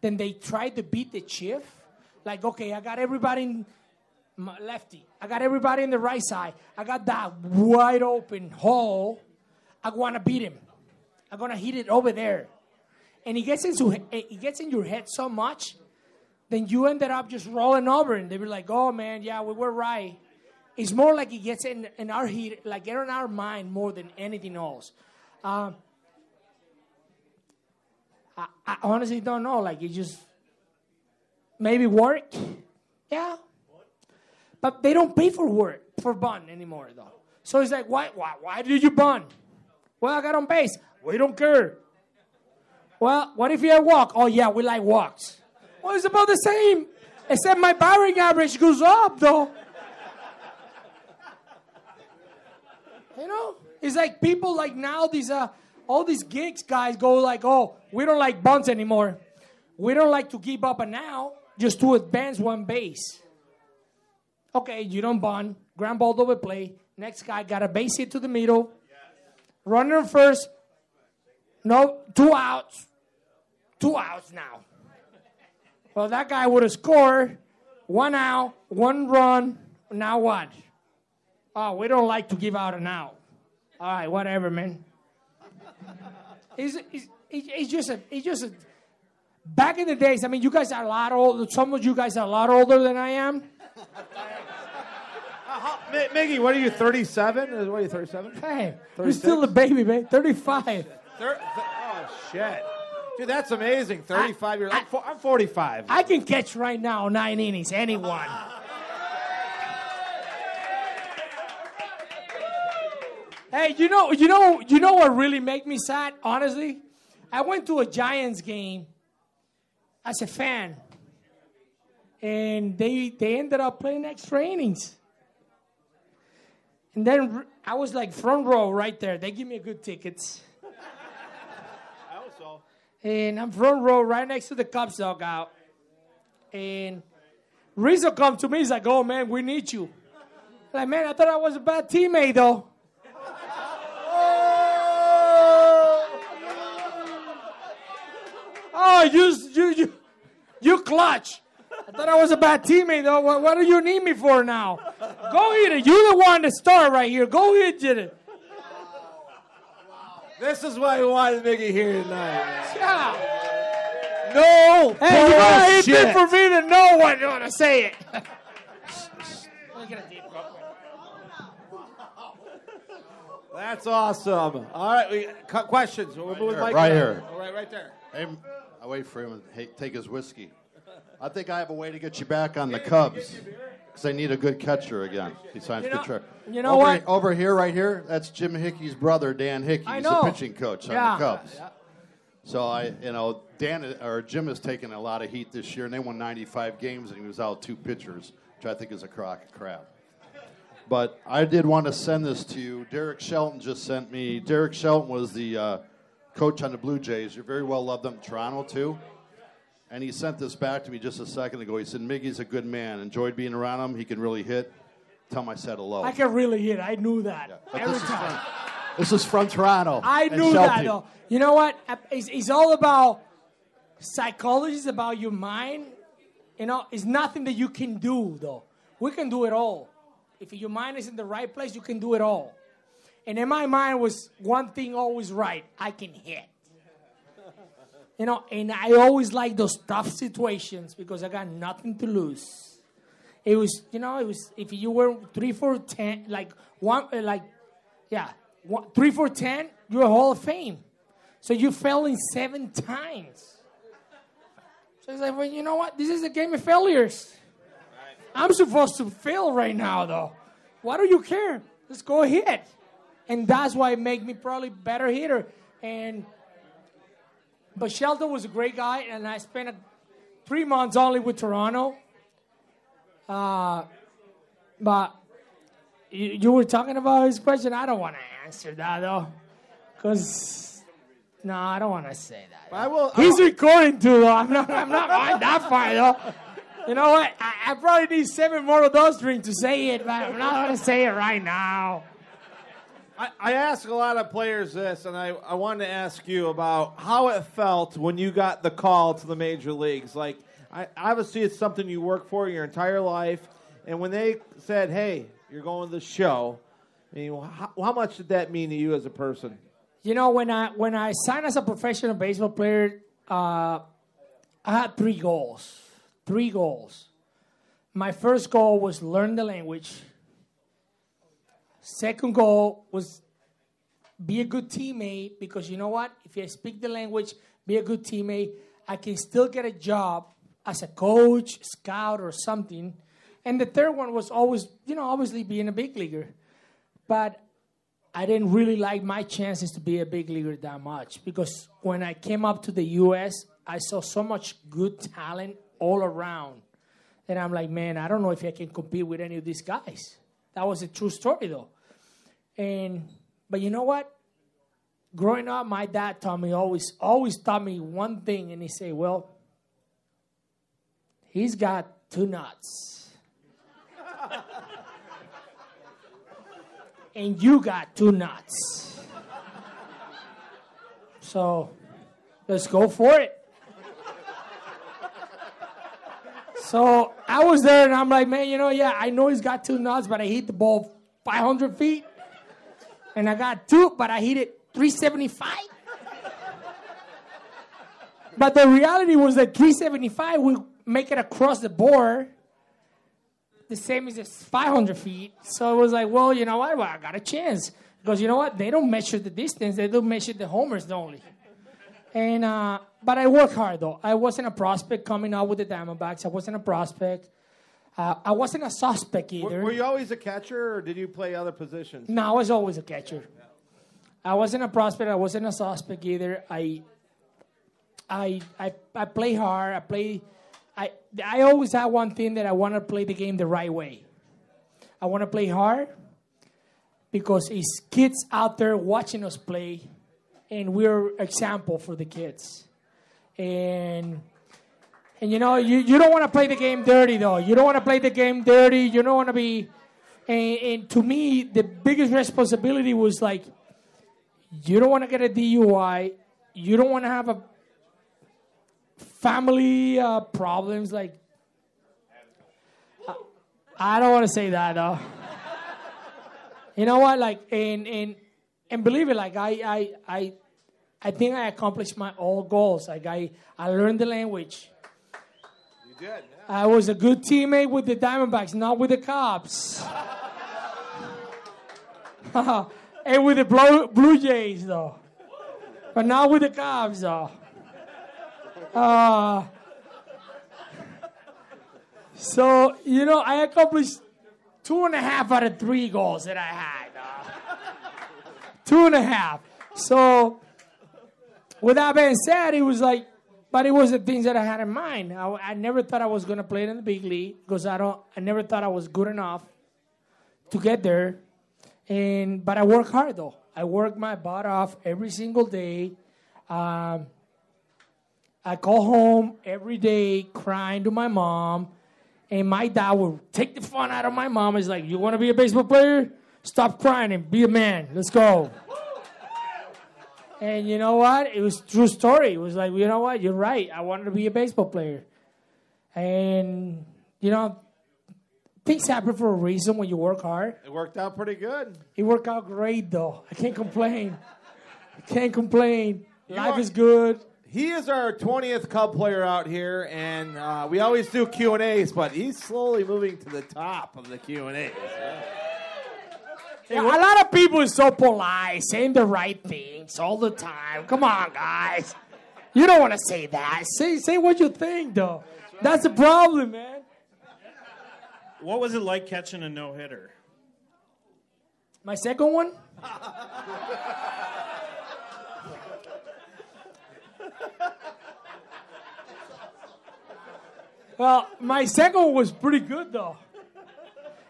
Speaker 4: Then they try to beat the chief. Like, okay, I got everybody in my lefty. I got everybody in the right side. I got that wide open hole. I want to beat him. I'm gonna hit it over there. And it gets into it gets in your head so much, then you ended up just rolling over, and they were like, "Oh man, yeah, we were right." It's more like it gets in, in our head, like in our mind more than anything else. Um, I, I honestly don't know. Like it just maybe work, yeah. But they don't pay for work for bun anymore though. So it's like, why, why, why did you bun? Well, I got on base. We don't care. Well, what if you walk? Oh yeah, we like walks. Well, it's about the same, except my batting average goes up though. You know, it's like people like now these uh all these gigs guys go like, oh, we don't like bunts anymore. We don't like to give up and now just to advance one base. Okay, you don't bunt, ground ball double play. Next guy got a base hit to the middle. Runner first. No, two outs. Two outs now. Well, that guy would have scored one out, one run. Now what? Oh, we don't like to give out an out. All right, whatever, man. It's, it's, it's just a, it's just a, back in the days, I mean, you guys are a lot older. Some of you guys are a lot older than I am.
Speaker 6: Mi- Miggy, what are you, 37? Uh, What are you, 37?
Speaker 4: Hey, you're still a baby, man. 35.
Speaker 6: Thir- th- oh, shit. Dude, that's amazing. 35 years I'm, I'm 45.
Speaker 4: I can catch right now nine innings, anyone. Hey, you know, you know, you know what really made me sad? Honestly, I went to a Giants game as a fan, and they they ended up playing extra innings. And then I was like front row right there. They give me a good tickets. and I'm front row right next to the Cubs dugout. And Rizzo comes to me, he's like, "Oh man, we need you." Like, man, I thought I was a bad teammate though. Oh, you, you, you, you clutch. I thought I was a bad teammate, though. What, what do you need me for now? Go hit it. You're the one to start right here. Go hit it.
Speaker 6: This is why we wanted Miggy here tonight.
Speaker 4: Yeah.
Speaker 6: No
Speaker 4: Hey, you gotta hit
Speaker 6: bullshit.
Speaker 4: it for me to know what you want to say it. Look at it.
Speaker 6: That's awesome. All right, we questions. We'll move
Speaker 9: here,
Speaker 6: Mike
Speaker 9: right
Speaker 6: around.
Speaker 9: here.
Speaker 6: All right, right there.
Speaker 9: Hey, wait for him and hey, take his whiskey. I think I have a way to get you back on the Cubs because I need a good catcher again. Besides
Speaker 4: You know-
Speaker 9: Contreras.
Speaker 4: you know
Speaker 9: over,
Speaker 4: what?
Speaker 9: Over here, right here, that's Jim Hickey's brother, Dan Hickey.
Speaker 4: I
Speaker 9: He's
Speaker 4: know.
Speaker 9: the pitching coach
Speaker 4: Yeah.
Speaker 9: on the Cubs. So I, you know, Dan or Jim has taken a lot of heat this year, and they won 95 games, and he was out two pitchers, which I think is a crock of crap. But I did want to send this to you. Derek Shelton just sent me. Derek Shelton was the uh, coach on the Blue Jays. You're very well loved in Toronto too. And he sent this back to me just a second ago. He said, "Miggy's a good man. Enjoyed being around him. He can really hit. Tell him I said hello."
Speaker 4: I can really hit. I knew that
Speaker 9: But
Speaker 4: every
Speaker 9: this is
Speaker 4: time.
Speaker 9: from, this is from Toronto.
Speaker 4: I knew that though. You know what? It's, it's all about psychology. It's about your mind. You know, it's nothing that you can do though. We can do it all. If your mind is in the right place, you can do it all. And in my mind was one thing always right. I can hit. You know, and I always like those tough situations because I got nothing to lose. It was, you know, it was if you were three for ten, like one, uh, like, yeah, one, three for ten, you're a Hall of Fame. So you fell in seven times. So it's like, well, you know what? This is a game of failures. I'm supposed to fail right now, though. Why do you care? Let's go hit. And that's why it made me probably better hitter. And but Shelton was a great guy, and I spent a, three months only with Toronto. Uh, but you, you were talking about his question. I don't want to answer that though, because no, I don't want to say that.
Speaker 6: I will.
Speaker 4: He's
Speaker 6: will-
Speaker 4: recording too, though. I'm not. I'm not going that far though. You know what? I, I probably need seven more of those drinks to say it, but I'm not going to say it right now.
Speaker 6: I, I ask a lot of players this, and I, I wanted to ask you about how it felt when you got the call to the major leagues. Like, I, obviously, it's something you work for your entire life, and when they said, "Hey, you're going to the show," I mean, how, how much did that mean to you as a person?
Speaker 4: You know, when I when I signed as a professional baseball player, uh, I had three goals. Three goals. My first goal was learn the language. Second goal was be a good teammate because you know what? If I speak the language, be a good teammate, I can still get a job as a coach, scout, or something. And the third one was always, you know, obviously being a big leaguer. But I didn't really like my chances to be a big leaguer that much because when I came up to the U.S., I saw so much good talent all around. And I'm like, man, I don't know if I can compete with any of these guys. That was a true story, though. And but you know what? Growing up, my dad taught me always, always taught me one thing, and he said, "Well, he's got two nuts, [LAUGHS] and you got two nuts. So let's go for it." So I was there and I'm like, man, you know, yeah, I know he's got two nuts, but I hit the ball 500 feet. And I got two, but I hit it 375. but the reality was that 375 will make it across the board the same as 500 feet. So it was like, well, you know what? Well, I got a chance. Because you know what? They don't measure the distance, they don't measure the homers only. And uh, but I work hard though. I wasn't a prospect coming out with the Diamondbacks. I wasn't a prospect. Uh, I wasn't a suspect either.
Speaker 6: Were, were you always a catcher, or did you play other positions?
Speaker 4: No, I was always a catcher. I wasn't a prospect. I wasn't a suspect either. I, I, I, I play hard. I play. I, I always had one thing that I want to play the game the right way. I want to play hard because it's kids out there watching us play, and we're example for the kids. And and you know, you, you don't want to play the game dirty though. You don't want to play the game dirty. You don't want to be. And, and to me, the biggest responsibility was like, you don't want to get a DUI. You don't want to have a family uh, problems. Like, I, I don't want to say that though. you know what? Like, and and and believe it, like I I I I think I accomplished my all goals. Like I I learned the language.
Speaker 6: Did.
Speaker 4: I was a good teammate with the Diamondbacks, not with the Cubs. [LAUGHS] and with the Blue, Blue Jays, though. But not with the Cubs, though. Uh, so, you know, I accomplished two and a half out of three goals that I had. uh, two and a half. So, with that being said, it was like, but it was the things that I had in mind. I, I never thought I was going to play in the big league because I don't. I never thought I was good enough to get there. And but I work hard though. I work my butt off every single day. Um, I call home every day crying to my mom, and my dad would take the fun out of my mom. He's like, "You want to be a baseball player? Stop crying and be a man. Let's go." And you know what? It was true story. It was like, you know what? You're right. I wanted to be a baseball player. And you know, things happen for a reason when you work hard.
Speaker 6: It worked out pretty good.
Speaker 4: It worked out great though. I can't complain. I can't complain. Life
Speaker 6: are-
Speaker 4: is good.
Speaker 6: He is our 20th Cub player out here, and uh, we always do Q and A's, but he's slowly moving to the top of the Q and
Speaker 4: Yeah, a lot of people are so polite, saying the right things all the time. Come on, guys. You don't want to say that. Say say what you think though. That's the problem, man.
Speaker 5: What was it like catching a no hitter?
Speaker 4: My second one? [LAUGHS] well, my second one was pretty good though.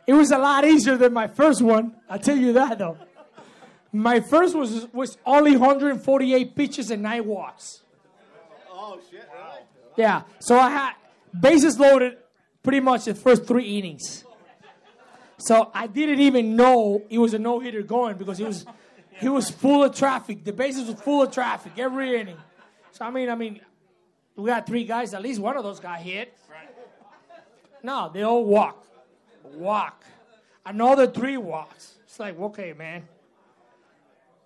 Speaker 4: It was a lot easier than my first one. I'll tell you that though. My first was was only 148 pitches and nine walks.
Speaker 6: Oh shit!
Speaker 4: Yeah. So I had bases loaded pretty much the first three innings. So I didn't even know it was a no hitter going because it was he was full of traffic. The bases was full of traffic every inning. So I mean, I mean, we got three guys. At least one of those got hit. No, they all walk, walk. Another three walks. It's like okay, man.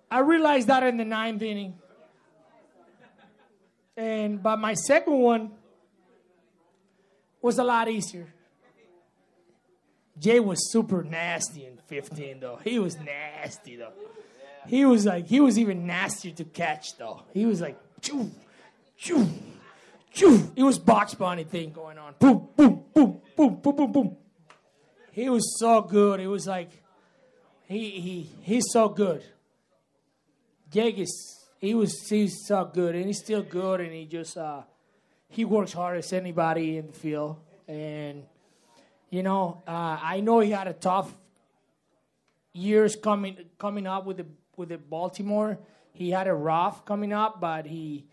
Speaker 4: I realized that in the ninth inning. And but my second one was a lot easier. Jay was super nasty in 15 though. He was nasty though. He was like he was even nastier to catch though. He was like choo, choo, choo. It was Bugs Bunny thing going on. Boom, boom, boom, boom, boom, boom, boom. He was so good. It was like he he he's so good. Jake is he was he's so good and he's still good and he just uh he works hard as anybody in the field and you know uh, I know he had a tough years coming coming up with the with the Baltimore. He had a rough coming up, but he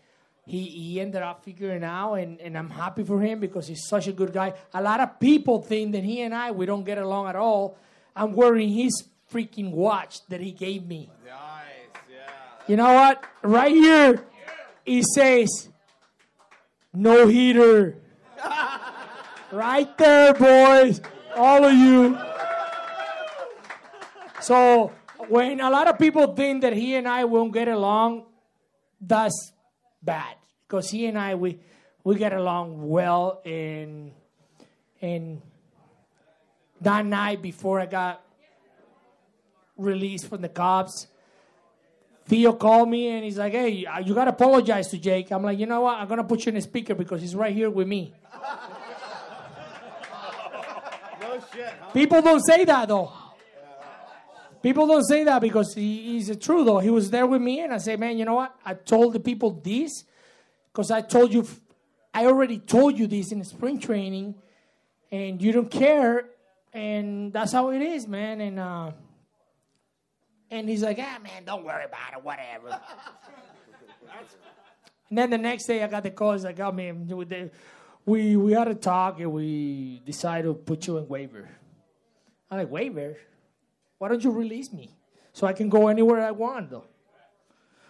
Speaker 4: he he ended up figuring out and, and I'm happy for him because he's such a good guy. A lot of people think that he and I we don't get along at all. I'm wearing his freaking watch that he gave me.
Speaker 6: Nice, yeah.
Speaker 4: You know what? Right here, it says no heater. [LAUGHS] right there, boys. All of you. So when a lot of people think that he and I won't get along, that's bad. Because he and I we we get along well and and that night before I got released from the cops, Theo called me and he's like, "Hey, you gotta apologize to Jake." I'm like, "You know what? I'm gonna put you in a speaker because he's right here with me." [LAUGHS]
Speaker 6: No shit. Huh?
Speaker 4: People don't say that though. People don't say that because he, he's true though. He was there with me, and I say, "Man, you know what? I told the people this because I told you, I already told you this in spring training, and you don't care, and that's how it is, man." And uh, and he's like, "Ah, man, don't worry about it, whatever." And then the next day, I got the calls like, "Oh man, they- we we had a talk and we decided to put you in waiver." I'm like, "Waiver? Why don't you release me so I can go anywhere I want?" Though.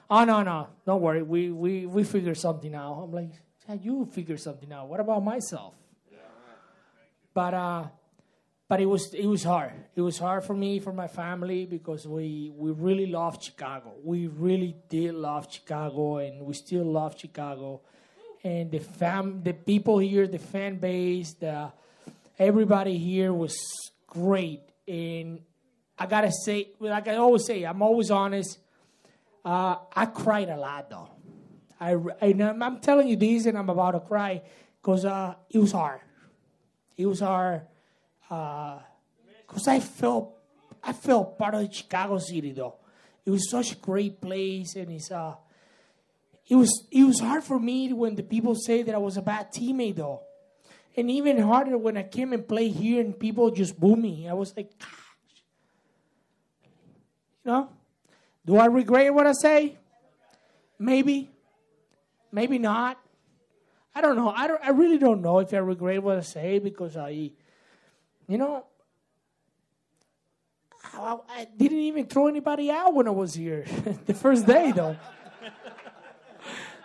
Speaker 4: Oh no no, don't worry. We we we figure something out. I'm like, yeah, you figure something out. What about myself? But uh, but it was it was hard. It was hard for me, for my family, because we we really loved Chicago. We really did love Chicago, and we still love Chicago. And the fam, the people here, the fan base, the everybody here was great. And I gotta say, like I always say, I'm always honest. Uh, I cried a lot though. I, and I'm, I'm telling you this, and I'm about to cry because uh, it was hard. It was hard because I felt I felt part of Chicago City though. It was such a great place, and it's uh, it was it was hard for me when the people say that I was a bad teammate though, and even harder when I came and played here and people just boo me. I was like, gosh, you know, do I regret what I say? Maybe, maybe not. I don't know. I don't. I really don't know if I regret what I say because I, you know, I, I didn't even throw anybody out when I was here [LAUGHS] the first day though.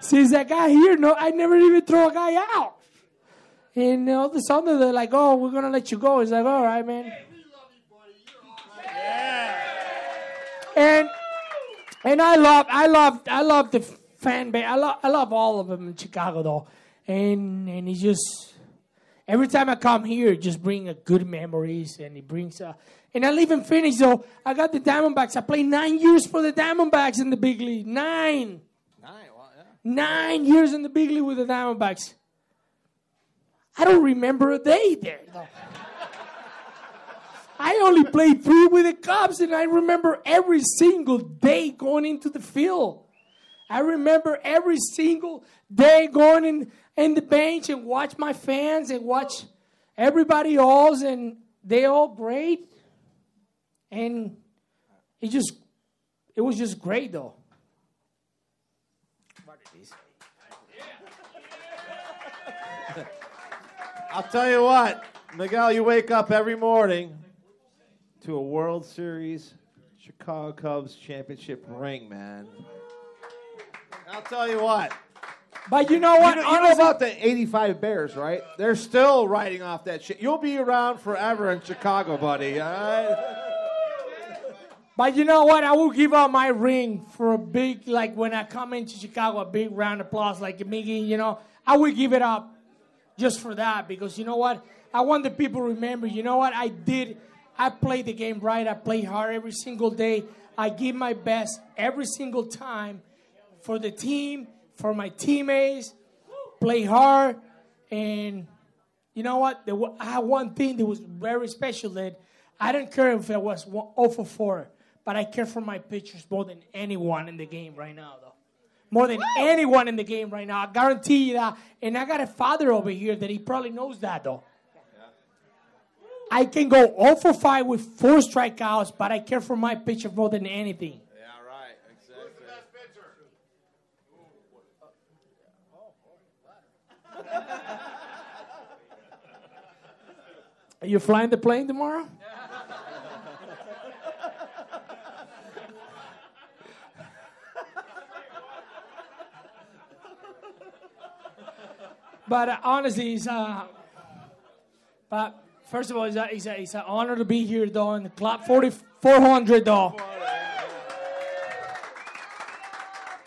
Speaker 4: Since I got here, no, I never even throw a guy out. And all of a sudden they're like, "Oh, we're gonna let you go." It's like, "All right, man." And and I love, I love, I love the fan base. I love, I love all of them in Chicago though. And and he just every time I come here, it just bring a good memories, and it brings. Uh, and I live in Phoenix, so I got the Diamondbacks. I played nine years for the Diamondbacks in the big league. Nine.
Speaker 3: Nine, well, yeah.
Speaker 4: Nine years in the big league with the Diamondbacks. I don't remember a day there. though. I only played three with the Cubs, and I remember every single day going into the field. I remember every single day going in, in the bench and watch my fans and watch everybody else, and they all great. And it just, it was just great though.
Speaker 6: I'll tell you what, Miguel, you wake up every morning to a World Series Chicago Cubs championship ring, man. I'll tell you what.
Speaker 4: But you know what?
Speaker 6: You know, you know about the 85 Bears, right? They're still riding off that shit. You'll be around forever in Chicago, buddy. All right?
Speaker 4: But you know what? I will give out my ring for a big, like when I come into Chicago, a big round of applause, like Miggy, you know. I will give it up just for that because you know what? I want the people to remember, you know what? I did, I play the game right. I play hard every single day. I give my best every single time for the team, for my teammates, play hard. And you know what? There I had one thing that was very special that I didn't care if it was one- 0 for 4, but I care for my pitchers more than anyone in the game right now, though. More than anyone in the game right now. I guarantee you that. And I got a father over here that he probably knows that, though. I can go 0 for 5 with four strikeouts, but I care for my pitcher more than anything.
Speaker 3: Yeah, right. Exactly. Best pitcher.
Speaker 4: Are you flying the plane tomorrow? [LAUGHS] but uh, honestly, it's uh, but first of all, it's, a, it's, a, it's an honor to be here, though, in the club 4400, though.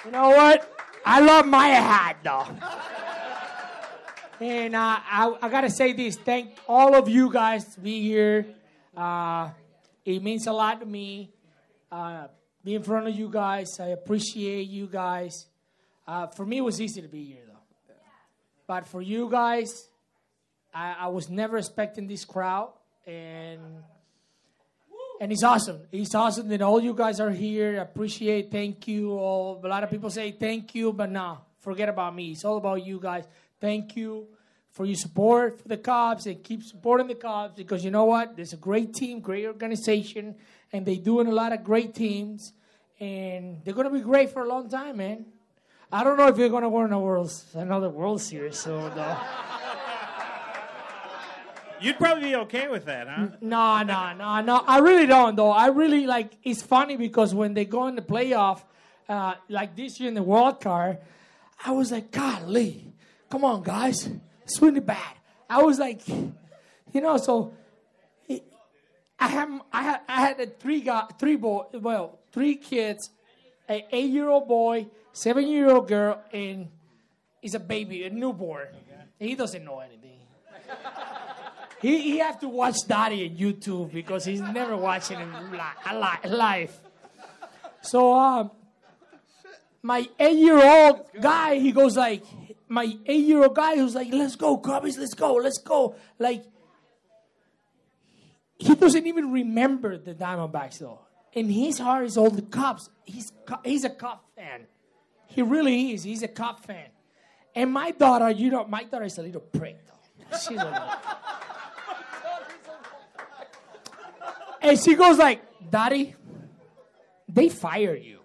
Speaker 4: You know what? I love my hat, though. And uh, I, I gotta say this: thank all of you guys to be here. Uh, it means a lot to me. Uh, be in front of you guys. I appreciate you guys. Uh, for me, it was easy to be here, though. But for you guys, I, I was never expecting this crowd, and and it's awesome. It's awesome that all you guys are here. Appreciate. Thank you. All a lot of people say thank you, but no, forget about me. It's all about you guys. Thank you for your support for the Cubs and keep supporting the Cubs because you know what? There's a great team, great organization, and they're doing a lot of great teams, and they're gonna be great for a long time, man. I don't know if you're gonna win a world, another World Series. So
Speaker 2: You'd probably be okay with that, huh?
Speaker 4: no, no, no, no. I really don't though. I really like. It's funny because when they go in the playoff, uh, like this year in the Wild Card, I was like, golly, come on, guys, swing it bad. I was like, you know, so I have I had I had a three guy, three boy, well, three kids, a eight year old boy, seven year old girl, and he's a baby, a newborn. He doesn't know anything. He he have to watch Daddy on YouTube because he's never watching him li- li- live. So um, my eight year old guy, he goes like, my eight year old guy who's like, let's go, Cubbies, let's go, let's go. Like, he doesn't even remember the Diamondbacks though. In his heart is all the Cubs. He's he's a Cub fan. He really is. He's a Cub fan. And my daughter, you know, my daughter is a little prick though. She's a little. And she goes like, Daddy, they fire you.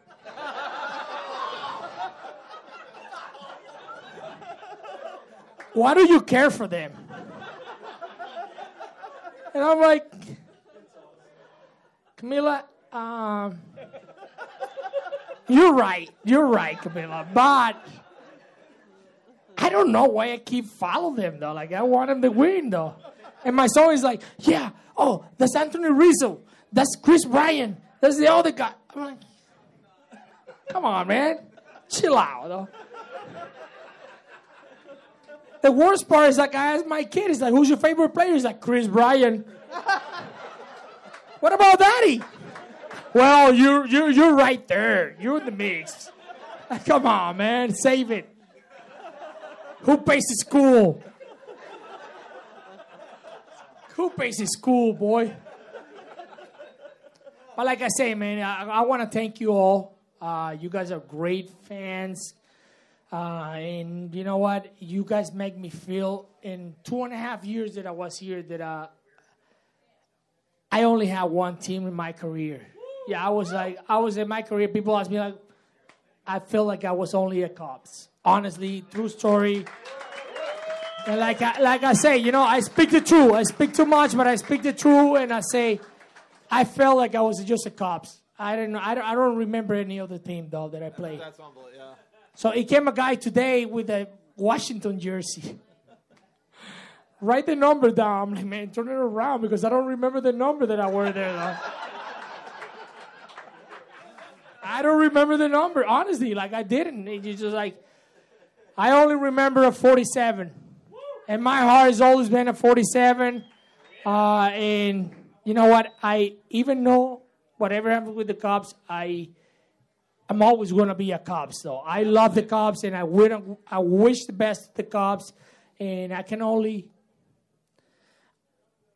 Speaker 4: Why do you care for them? And I'm like, Camila, um, you're right. You're right, Camila. But I don't know why I keep following them, though. Like, I want them to win, though. And my son is like, yeah, oh, that's Anthony Rizzo. That's Kris Bryant. That's the other guy. I'm like, come on, man. Chill out, though. The worst part is like I asked my kid, he's like, who's your favorite player? He's like, Kris Bryant. what about Daddy? Well, you're you're you're right there. You're in the mix. Come on, man, save it. Who pays the school? Pays the school, boy? But like I say, man, I, I want to thank you all. Uh, you guys are great fans. Uh, and you know what? You guys make me feel in two and a half years that I was here that uh, I only had one team in my career. Yeah, I was like, I was in my career. People ask me like, I feel like I was only a Cubs. Honestly, true story. And like I, like I say, you know, I speak the truth. I speak too much, but I speak the truth, and I say, I felt like I was just a Cubs. I don't know. I don't, I don't remember any other team though that I played.
Speaker 10: That's unbelievable. Yeah.
Speaker 4: So it came a guy today with a Washington jersey. [LAUGHS] Write the number down. I'm like, man, turn it around because I don't remember the number that I wore there. Though. I don't remember the number, honestly. Like I didn't. It's just like I only remember a 47, and my heart has always been a 47. Uh, and you know what? I even know whatever happens with the Cubs, I I'm always going to be a Cubs, So I love the Cubs, and I win, I wish the best to the Cubs, and I can only.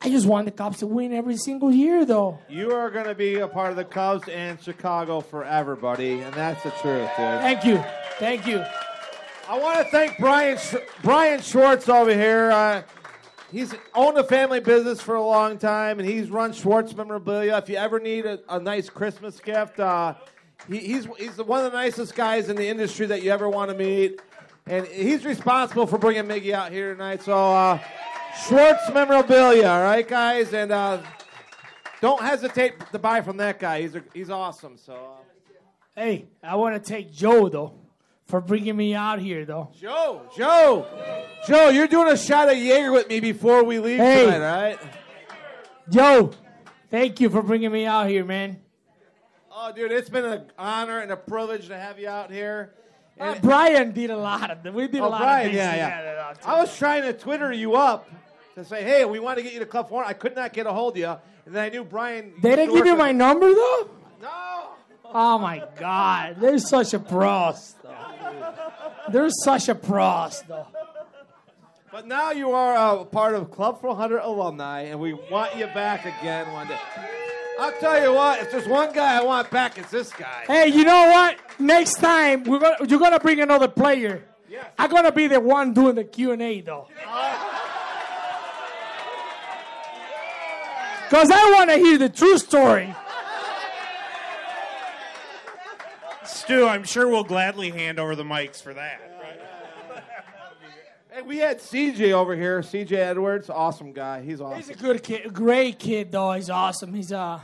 Speaker 4: I just want the Cubs to win every single year, though.
Speaker 3: You are going to be a part of the Cubs and Chicago forever, buddy, and that's the truth, dude.
Speaker 4: Thank you, thank you.
Speaker 3: I want to thank Brian Sch- Brian Schwartz over here. Uh, he's owned a family business for a long time, and he's run Schwartz Memorabilia. If you ever need a, a nice Christmas gift, uh, he, he's he's one of the nicest guys in the industry that you ever want to meet, and he's responsible for bringing Miggy out here tonight. So, uh, Schwartz Memorabilia, all right, guys, and uh, don't hesitate to buy from that guy. He's a, he's awesome. So. Uh,
Speaker 4: Hey, I want to take Joe though for bringing me out here, though.
Speaker 3: Joe, Joe, Joe, you're doing a shot of Jaeger with me before we leave
Speaker 4: Hey.
Speaker 3: tonight, all right?
Speaker 4: Joe, thank you for bringing me out here, man.
Speaker 3: Oh, dude, it's been an honor and a privilege to have you out here.
Speaker 4: Uh,
Speaker 3: And-
Speaker 4: Brian did a lot of. Them. We did a
Speaker 3: oh,
Speaker 4: lot
Speaker 3: Brian,
Speaker 4: of things
Speaker 3: yeah, yeah. I was trying to Twitter you up to say, hey, we want to get you to Club Four. I could not get a hold of you, and then I knew Brian.
Speaker 4: They didn't give you my number though.
Speaker 3: No.
Speaker 4: Oh my God, they're such a pros. They're such a pros, though.
Speaker 3: But now you are a part of Club 400 alumni, and we want you back again one day. I'll tell you what, if there's one guy I want back, it's this guy.
Speaker 4: Hey, you know what? Next time we're gonna you're gonna bring another player. I'm gonna be the one doing the Q and A though. Uh. Cause I want to hear the true story.
Speaker 2: Stu, I'm sure we'll gladly hand over the mics for that.
Speaker 3: Hey, we had CJ over here. CJ Edwards, awesome guy. He's awesome.
Speaker 4: He's a good kid, great kid though. He's awesome. He's uh,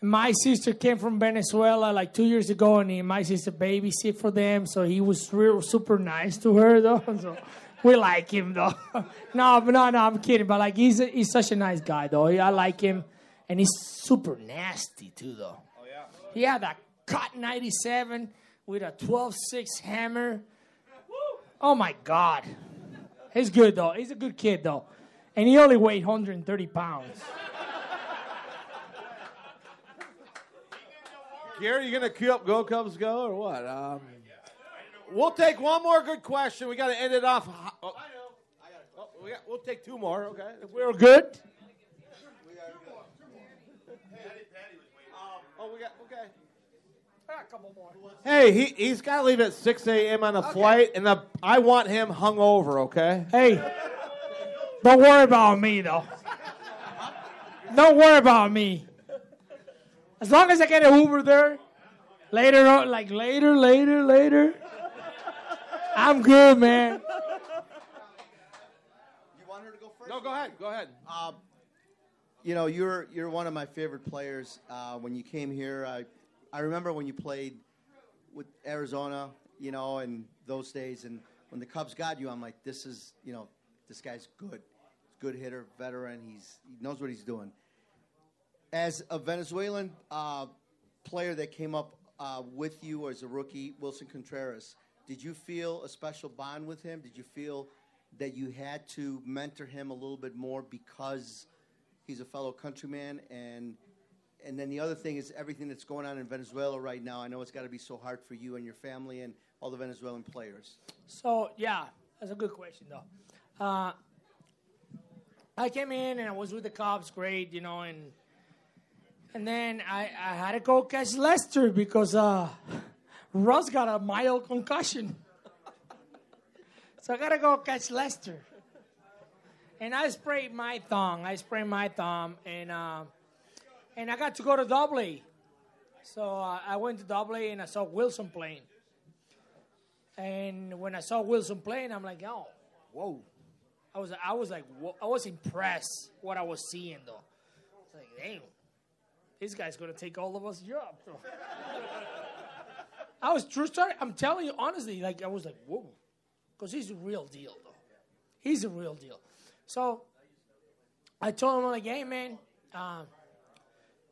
Speaker 4: my sister came from Venezuela like two years ago, and he, my sister babysit for them. So he was real super nice to her [LAUGHS] though. So we like him though. [LAUGHS] no, but no, no, I'm kidding. But like he's a, he's such a nice guy though. I like him, and he's super nasty too though. Oh yeah. He had that cut 97 with a 12-6 hammer. Oh my God. He's good though. He's a good kid though. And he only weighed 130 pounds.
Speaker 3: Gary, you gonna queue up Go Cubs Go or what? Um, we'll take one more good question. We got to end it off. Oh, oh, we got, we'll take two more. Okay, if
Speaker 4: We're good.
Speaker 3: Oh, we got okay. Hey, he he's got to leave at 6 a.m. on a flight, and the, I want him hung over. Okay.
Speaker 4: Hey, don't worry about me though. Don't worry about me. As long as I get an Uber there, later on, like later, later, later, I'm good, man.
Speaker 1: You want her to go first?
Speaker 3: No, go ahead. Go ahead.
Speaker 1: Um, you know, you're you're one of my favorite players. Uh, when you came here, I I remember when you played with Arizona, you know, and those days, and when the Cubs got you, I'm like, this is, you know, this guy's good, good hitter, veteran. He's he knows what he's doing. As a Venezuelan uh, player that came up uh, with you as a rookie, Willson Contreras, did you feel a special bond with him? Did you feel that you had to mentor him a little bit more because he's a fellow countryman and and then the other thing is everything that's going on in Venezuela right now. I know it's got to be so hard for you and your family and all the Venezuelan players.
Speaker 4: So yeah, that's a good question though. Uh, I came in and I was with the cops, great, you know, and and then I, I had to go catch Lester because uh, Russ got a mild concussion. so I gotta go catch Lester. And I sprayed my thumb. I sprayed my thumb, and uh, and I got to go to Double A. So uh, I went to Double A and I saw Willson playing. And when I saw Willson playing, I'm like, oh, whoa. I was I was like whoa. I was impressed what I was seeing though. It's like, damn, this guy's gonna take all of us jobs. though. I was true story. I'm telling you honestly, like I was like, whoa, because he's a real deal though. He's a real deal. So I told him I'm like, hey man, um,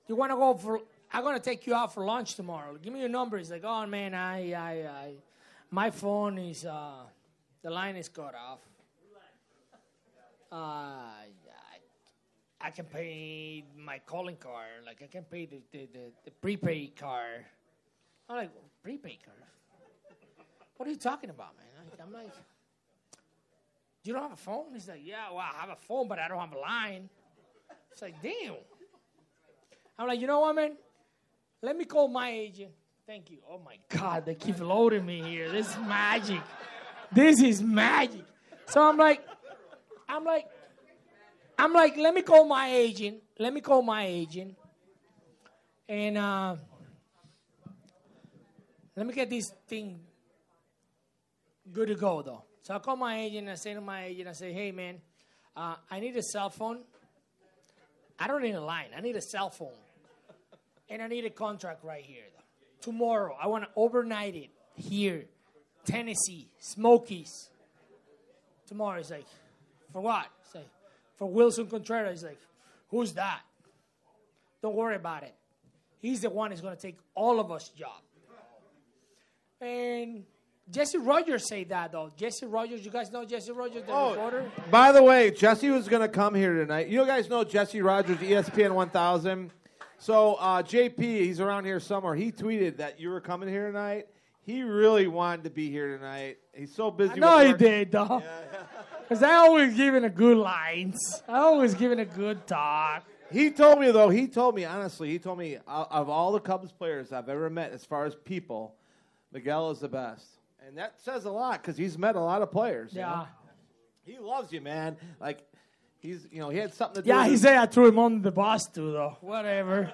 Speaker 4: you want to go for? I'm gonna take you out for lunch tomorrow. Give me your number. He's like, oh man, I, I, I my phone is, uh, the line is cut off. Uh, I, I can pay my calling card. Like I can pay the the, the, the prepaid card. I'm like, prepaid card. What are you talking about, man? I'm like, you don't have a phone? He's like, yeah, well, I have a phone, but I don't have a line. It's like, damn. I'm like, you know what, man? Let me call my agent. Thank you. Oh my God, they keep loading me here. This is magic. This is magic. So I'm like, I'm like, I'm like, let me call my agent. Let me call my agent. And uh, let me get this thing good to go, though. So I call my agent. I say to my agent, I say, hey, man, uh, I need a cell phone. I don't need a line. I need a cell phone. And I need a contract right here. Tomorrow, I want to overnight it here, Tennessee, Smokies. Tomorrow, it's like, for what? It's like, for Willson Contreras. It's like, who's that? Don't worry about it. He's the one who's going to take all of us job. And Jesse Rogers say that though. Jesse Rogers, you guys know Jesse Rogers, the oh, reporter.
Speaker 3: By the way, Jesse was going to come here tonight. You guys know Jesse Rogers, ESPN 1000. So uh, JP, he's around here somewhere. He tweeted that you were coming here tonight. He really wanted to be here tonight. He's so busy. With
Speaker 4: he did though. Because [LAUGHS] I always giving a good lines. I always giving a good talk.
Speaker 3: He told me though. He told me honestly. He told me uh, of all the Cubs players I've ever met, as far as people, Miguel is the best, and that says a lot because he's met a lot of players. you
Speaker 4: Yeah.
Speaker 3: know? he loves you, man. Like he's, you know, he had something to do.
Speaker 4: Yeah, he said I threw him on the bus too though. Whatever.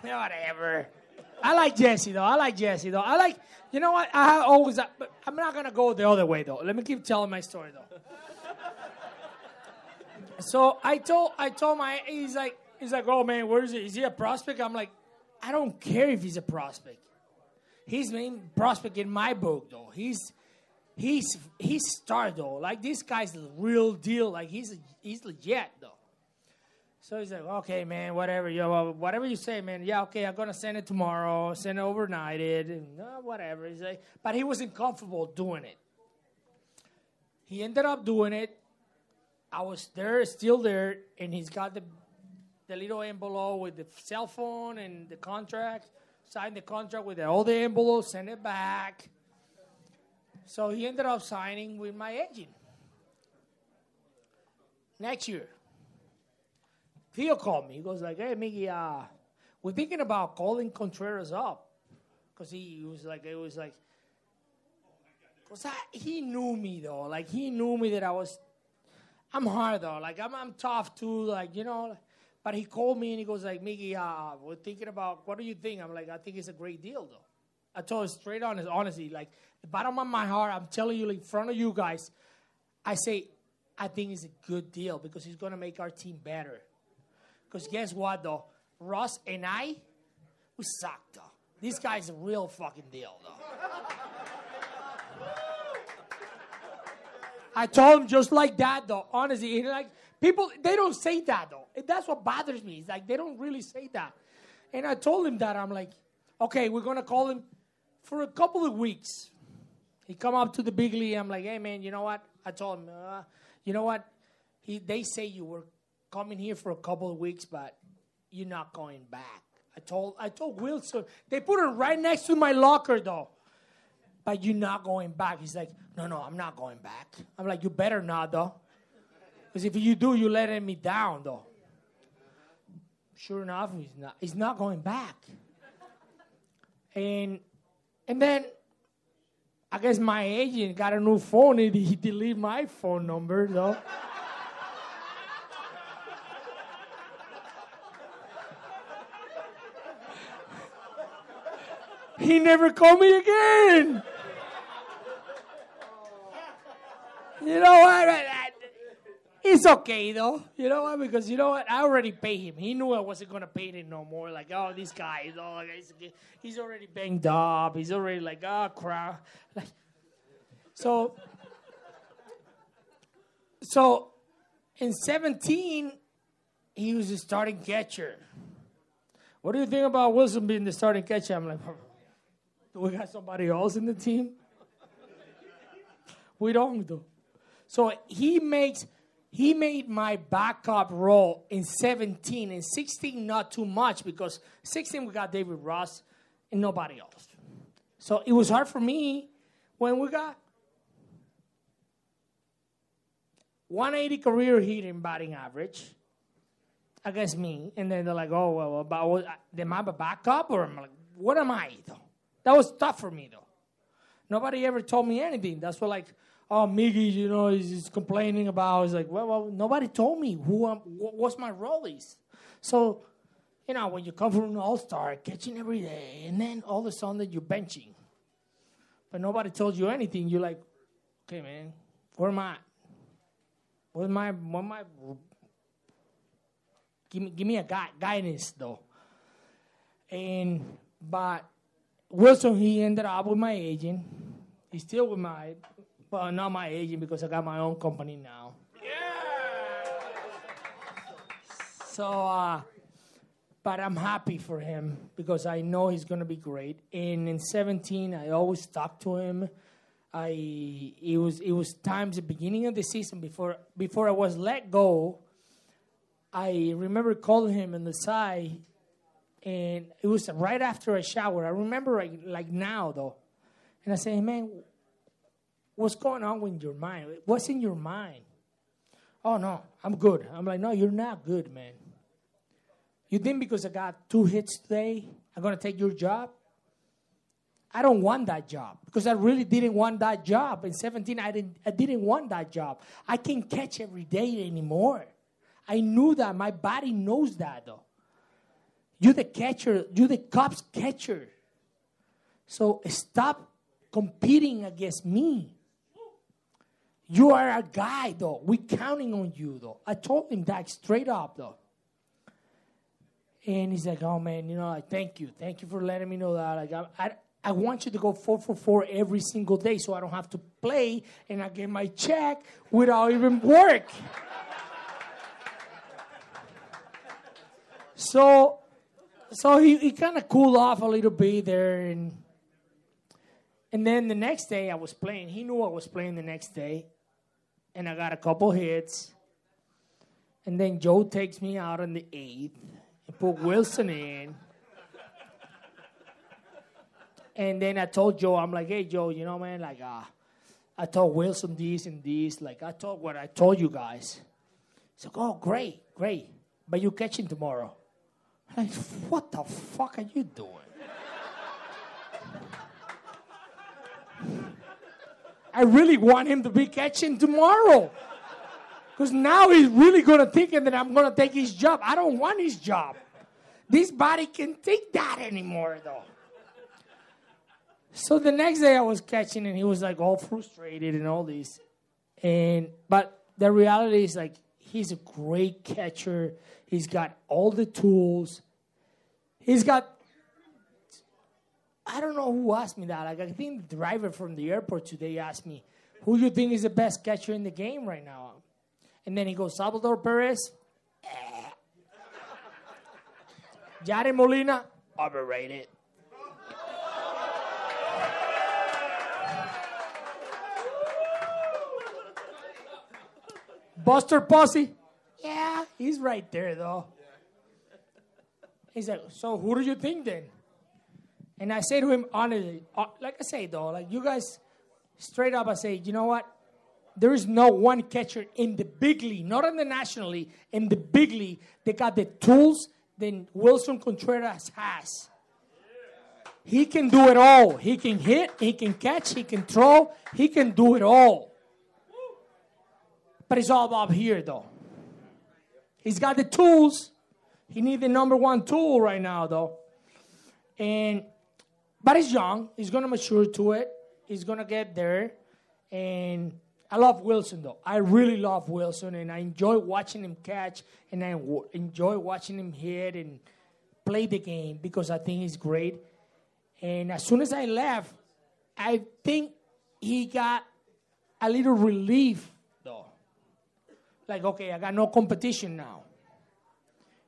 Speaker 4: Whatever. I like Jesse though. I like Jesse though. I like. You know what? I have always. But I'm not gonna go the other way though. Let me keep telling my story though. so I told I told my he's like he's like oh man where is he? Is he a prospect? I'm like I don't care if he's a prospect. He's main prospect in my book though. He's he's he's star though. Like this guy's the real deal. Like he's he's legit though. So he's like, okay, man, whatever, yo, whatever you say, man. Yeah, okay, I'm gonna send it tomorrow. Send it overnighted, and uh, whatever. He's like, but he wasn't comfortable doing it. He ended up doing it. I was there, still there, and he's got the the little envelope with the cell phone and the contract. Signed the contract with all the envelopes, sent it back. So he ended up signing with my agent. Next year, Theo called me. He goes like, "Hey, Miggy, uh, we're thinking about calling Contreras up, cause he was like, it was like, cause I, he knew me though. Like he knew me that I was, I'm hard though. Like I'm, I'm tough too. Like you know." But he called me and he goes like, Miggy, uh, we're thinking about what do you think? I'm like, I think it's a great deal though. I told him straight on, honestly, like the bottom of my heart, I'm telling you, in front of you guys, I say, I think it's a good deal because he's gonna make our team better. Because guess what though, Ross and I, we suck though. This guy's a real fucking deal though. I told him just like that though, honestly. Like people, they don't say that though. That's what bothers me. It's like they don't really say that. And I told him that I'm like, okay, we're gonna call him for a couple of weeks. He come up to the big league. I'm like, hey man, you know what? I told him, uh, you know what? He they say you were coming here for a couple of weeks, but you're not going back. I told I told Willson. They put it right next to my locker though. But you're not going back. He's like, no, no, I'm not going back. I'm like, you better not though. Because if you do, you're letting me down though. Sure enough, he's not he's not going back. And and then I guess my agent got a new phone and he deleted my phone number though. he never called me again. You know what? It's okay though. You know what? Because you know what? I already paid him. He knew I wasn't gonna pay him no more. Like, oh, this guy, oh, he's, he's already banged up. He's already like, oh, crap. Like, [LAUGHS] so, so in 17, he was the starting catcher. What do you think about Willson being the starting catcher? I'm like, [LAUGHS] do we got somebody else in the team? We don't do. So he makes he made my backup role in 17 and 16 not too much because 16 we got David Ross and nobody else. So it was hard for me when we got 180 career hitting batting average against me, and then they're like, "Oh well, but was, am I a backup or I'm like, what am I?" Though that was tough for me though. Nobody ever told me anything. That's what like, oh, Miggy, you know, he's, complaining about. He's like, well, well, nobody told me who I'm, what, what's my role is. So, you know, when you come from an all star, catching every day, and then all of a sudden you're benching, but nobody told you anything. You're like, okay, man, where am I? Where's my, where my, give me, give me a gui- guidance though. And but Willson, he ended up with my agent. He's still with my, well, not my agent because I got my own company now. Yeah. So, uh, but I'm happy for him because I know he's going to be great. And in 17, I always talked to him. I it was it was times the beginning of the season before before I was let go. I remember calling him on the side, and it was right after a shower. I remember like, like now though, and I said, hey, "Man, what's going on with your mind? What's in your mind?" Oh no, I'm good. I'm like, "No, you're not good, man. You think because I got two hits today, I'm gonna take your job?" I don't want that job because I really didn't want that job. In 17, I didn't, I didn't want that job. I can't catch every day anymore. I knew that. My body knows that, though. You're the catcher. You're the Cubs catcher. So stop competing against me. You are a guy, though. We're counting on you, though. I told him that straight up, though. And he's like, "Oh man, you know, like, thank you, thank you for letting me know that. I, I, I want you to go four for four every single day, so I don't have to play and I get my check without even work." [LAUGHS] so, so he, he kind of cooled off a little bit there, and and then the next day I was playing. He knew I was playing the next day, and I got a couple hits. And then Joe takes me out in the eighth and put Willson in. And then I told Joe, I'm like, hey Joe, you know, man, like, uh, I told Willson this and this. Like, I told what I told you guys. He's like, oh, great, great. But you catch him tomorrow. I'm like, what the fuck are you doing? I really want him to be catching tomorrow. Because now he's really going to think that I'm going to take his job. I don't want his job. This body can't take that anymore, though. So the next day I was catching and he was like all frustrated and all this. And but the reality is like he's a great catcher. He's got all the tools. He's got I don't know who asked me that. Like I think the driver from the airport today asked me, "Who do you think is the best catcher in the game right now?" And then he goes, "Salvador Perez." Eh. Yadi Molina, overrated. Buster Posey, yeah, he's right there though. He's like, so who do you think then? And I say to him honestly, uh, like I say though, like you guys, straight up, I say, you know what? There is no one catcher in the big league, not in the national league, in the big league. They got the tools that Willson Contreras has. He can do it all. He can hit, he can catch, he can throw, he can do it all. But it's all about here, though. He's got the tools. He needs the number one tool right now, though. And but he's young. He's gonna mature to it. He's gonna get there. And I love Willson though. I really love Willson, and I enjoy watching him catch, and I enjoy watching him hit and play the game because I think he's great. And as soon as I left, I think he got a little relief though. Like, okay, I got no competition now.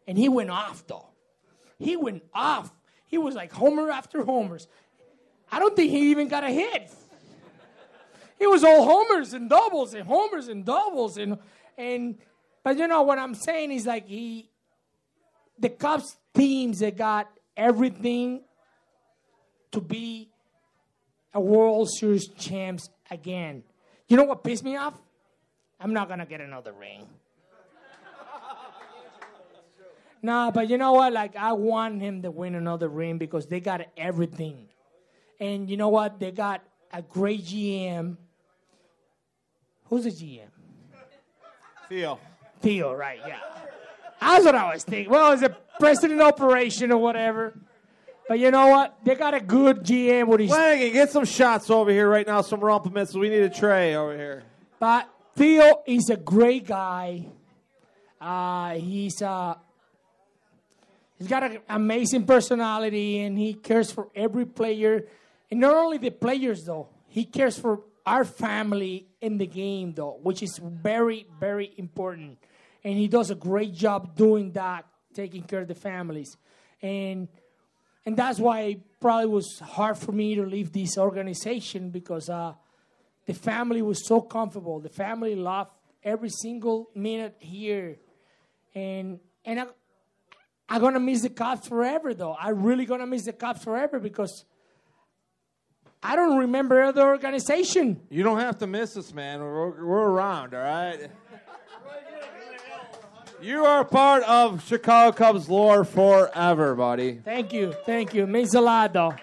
Speaker 4: And he went off though. He went off. He was like homer after homers. I don't think he even got a hit. It was all homers and doubles and homers and doubles and and but you know what I'm saying is like he the Cubs teams that got everything to be a World Series champs again. You know what pissed me off? I'm not gonna get another ring. Nah, but you know what? Like I want him to win another ring because they got everything. And you know what? They got a great GM. Who's the GM?
Speaker 6: Theo.
Speaker 4: Theo, right? Yeah. That's what I was thinking. Well, it's a president operation or whatever. But you know what? They got a good GM with his.
Speaker 6: Flanagan, get some shots over here right now. Some Rumple Minze. We need a tray over here.
Speaker 4: But Theo is a great guy. Uh, he's uh, he's got an amazing personality, and he cares for every player, and not only the players though. He cares for our family in the game though, which is very very important, and he does a great job doing that, taking care of the families, and and that's why it probably was hard for me to leave this organization because uh, the family was so comfortable. The family loved every single minute here, and and I, I'm gonna miss the Cubs forever. Though I'm really gonna miss the Cubs forever because I don't remember other organization.
Speaker 6: You don't have to miss us, man. We're, we're around, all right? You are part of Chicago Cubs lore forever, buddy.
Speaker 4: Thank you, thank you. Means a lot, though.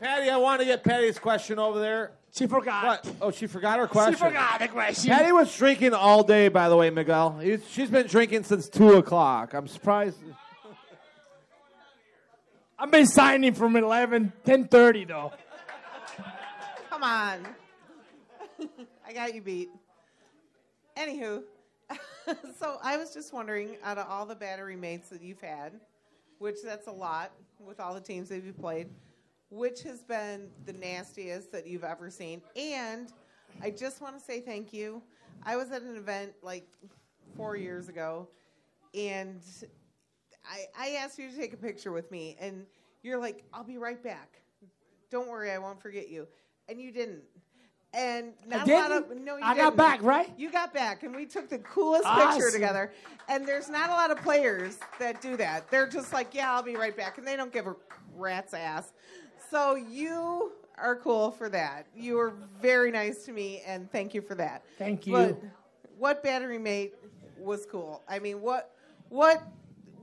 Speaker 6: Patty, I want to get Patty's question over there.
Speaker 4: She forgot.
Speaker 6: What? Oh, she forgot her question.
Speaker 4: She forgot the question.
Speaker 6: Patty was drinking all day, by the way, Miguel. He's, she's been drinking since 2 o'clock. I'm surprised.
Speaker 4: I've been signing from 11, 10.30 though.
Speaker 11: Come on. [LAUGHS] I got you beat. Anywho, [LAUGHS] so I was just wondering, out of all the battery mates that you've had, which that's a lot with all the teams that you've played, which has been the nastiest that you've ever seen? And I just want to say thank you. I was at an event like four years ago, and I, I asked you to take a picture with me, and you're like, I'll be right back. Don't worry, I won't forget you. And you didn't. And not a lot of no, you
Speaker 4: I got
Speaker 11: didn't.
Speaker 4: back, right?
Speaker 11: You got back, and we took the coolest
Speaker 4: Awesome.
Speaker 11: picture together. And there's not a lot of players that do that. They're just like, yeah, I'll be right back, and they don't give a rat's ass. So you are cool for that. You were very nice to me, and thank you for that.
Speaker 4: Thank you.
Speaker 11: But what battery mate was cool? I mean, what what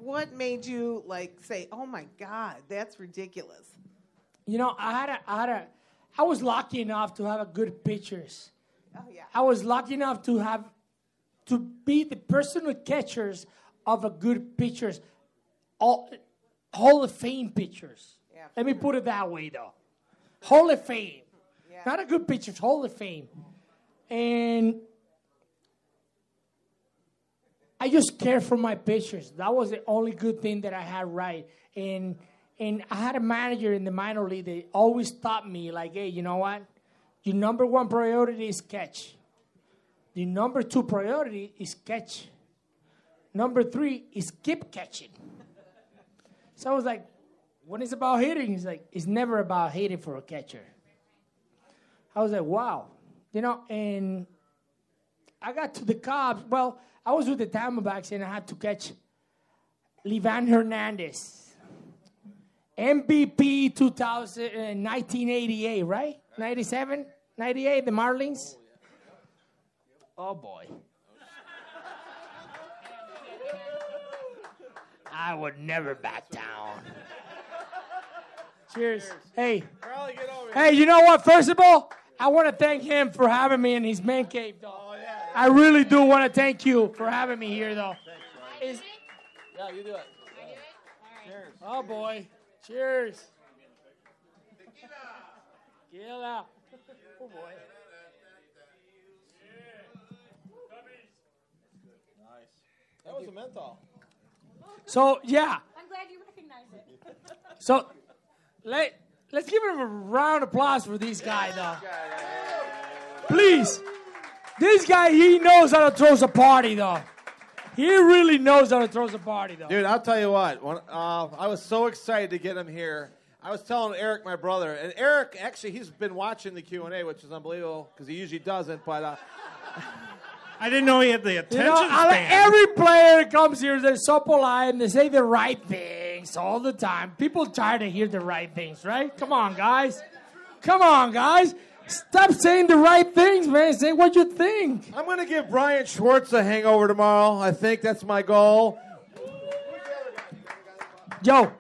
Speaker 11: what made you like say, "Oh my god, that's ridiculous"?
Speaker 4: You know, I had a, I had a, I was lucky enough to have a good pictures.
Speaker 11: Oh yeah.
Speaker 4: I was lucky enough to have, to be the personal catchers of a good pictures, all, Hall of Fame pictures.
Speaker 11: Yeah,
Speaker 4: Let me put it that way, though. Hall of Fame,
Speaker 11: Yeah.
Speaker 4: not a good pictures, Hall of Fame, and I just care for my pitchers. That was the only good thing that I had right. And and I had a manager in the minor league that always taught me, like, hey, you know what? Your number one priority is catch. The number two priority is catch. Number three is keep catching. So I was like, when it's about hitting, he's like, it's never about hitting for a catcher. I was like, wow. You know, and I got to the Cubs. Well, I was with the Diamondbacks and I had to catch Livan Hernandez. MVP 2000, uh, 1988, right? 97? 98, the Marlins? Oh boy. I would never back down. Cheers. Hey. Hey, you know what? First of all, I want to thank him for having me in his man cave, though. I really do want to thank you for having me here, though. Is-
Speaker 12: Yeah, you do it.
Speaker 4: oh boy. Cheers. Tequila. Oh boy. Nice.
Speaker 12: That was a menthol.
Speaker 4: So yeah.
Speaker 13: I'm glad you recognize it. [LAUGHS]
Speaker 4: So let let's give him a round of applause for these guys, though. Please. This guy, he knows how to throw a party, though. He really knows how to throw a party, though.
Speaker 3: Dude, I'll tell you what. When, uh, I was so excited to get him here. I was telling Eric, my brother, and Eric actually he's been watching the Q and A, which is unbelievable because he usually doesn't. But uh, [LAUGHS]
Speaker 2: I didn't know he had the
Speaker 4: You
Speaker 2: attention
Speaker 4: know, I like
Speaker 2: span.
Speaker 4: every player that comes here, they're so polite and they say the right things all the time. People try to hear the right things, right? Come on, guys. Come on, guys. Stop saying the right things, man. Say what you think.
Speaker 3: I'm going to give Brian Schwartz a hangover tomorrow. I think that's my goal.
Speaker 4: Joe.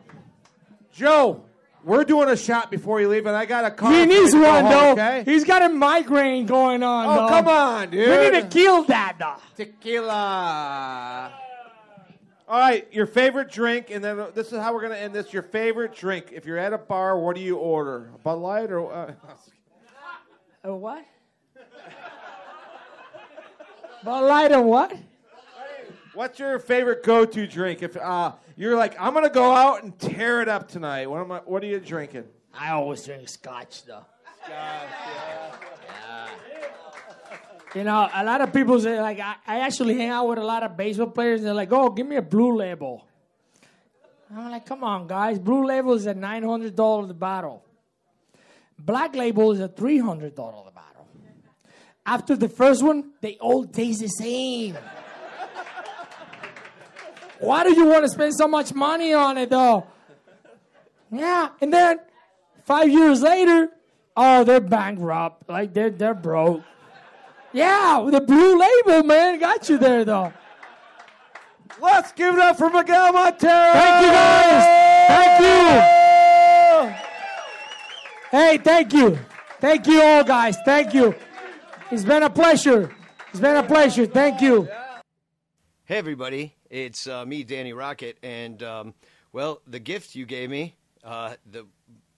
Speaker 3: Joe, we're doing a shot before you leave, and I got a car.
Speaker 4: He needs
Speaker 3: you to go
Speaker 4: one,
Speaker 3: home,
Speaker 4: though.
Speaker 3: Okay.
Speaker 4: He's got a migraine going on,
Speaker 3: Oh,
Speaker 4: though.
Speaker 3: come on, dude.
Speaker 4: We need to kill that, though.
Speaker 3: Tequila. All right, your favorite drink, and then this is how we're going to end this. Your favorite drink. If you're at a bar, what do you order? A Bud Light or? Uh, [LAUGHS]
Speaker 4: A what? Bud Light and what?
Speaker 3: What's your favorite go-to drink? If uh, you're like, I'm gonna go out and tear it up tonight. What am I? What are you drinking?
Speaker 4: I always drink scotch, though. You know, a lot of people say, like, I, I actually hang out with a lot of baseball players. And they're like, oh, give me a blue label. I'm like, come on, guys. Blue label is at $900 a bottle. Black label is a $300 bottle. After the first one, they all taste the same. Why do you want to spend so much money on it, though? Yeah, and then five years later, oh, they're bankrupt. Like they're they're broke. Yeah, the blue label, man, got you there though.
Speaker 3: Let's give it up for Miguel Montero.
Speaker 4: Thank you guys. Thank you. Hey, thank you. Thank you all guys. Thank you. It's been a pleasure. It's been a pleasure. Thank you.
Speaker 1: Hey, everybody. It's uh, me, Danny Rocket. And, um, well, the gift you gave me
Speaker 14: uh, the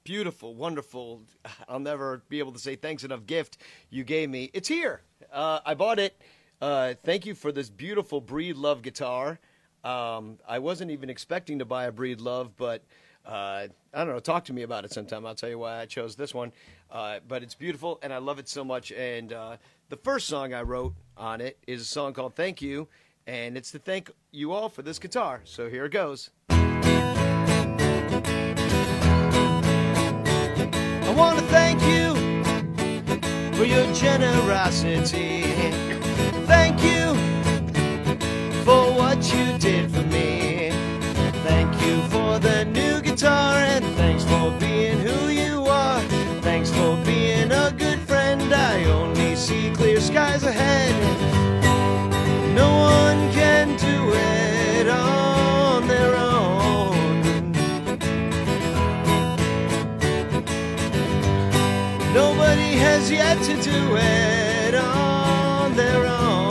Speaker 14: beautiful, wonderful, I'll never be able to say thanks enough gift you gave me. It's here. Uh, I bought it. Uh, thank you for this beautiful Breedlove guitar. Um, I wasn't even expecting to buy a Breedlove, but uh, I don't know. Talk to me about it sometime. I'll tell you why I chose this one. Uh, but it's beautiful, and I love it so much. And uh, the first song I wrote on it is a song called "Thank You," and it's to thank you all for this guitar. So here it goes.
Speaker 1: I want to thank you for your generosity. Thank you for what you did for me. Thank you for the guitar and thanks for being who you are. Thanks for being a good friend. I only see clear skies ahead. No one can do it on their own. Nobody has yet to do it on their own.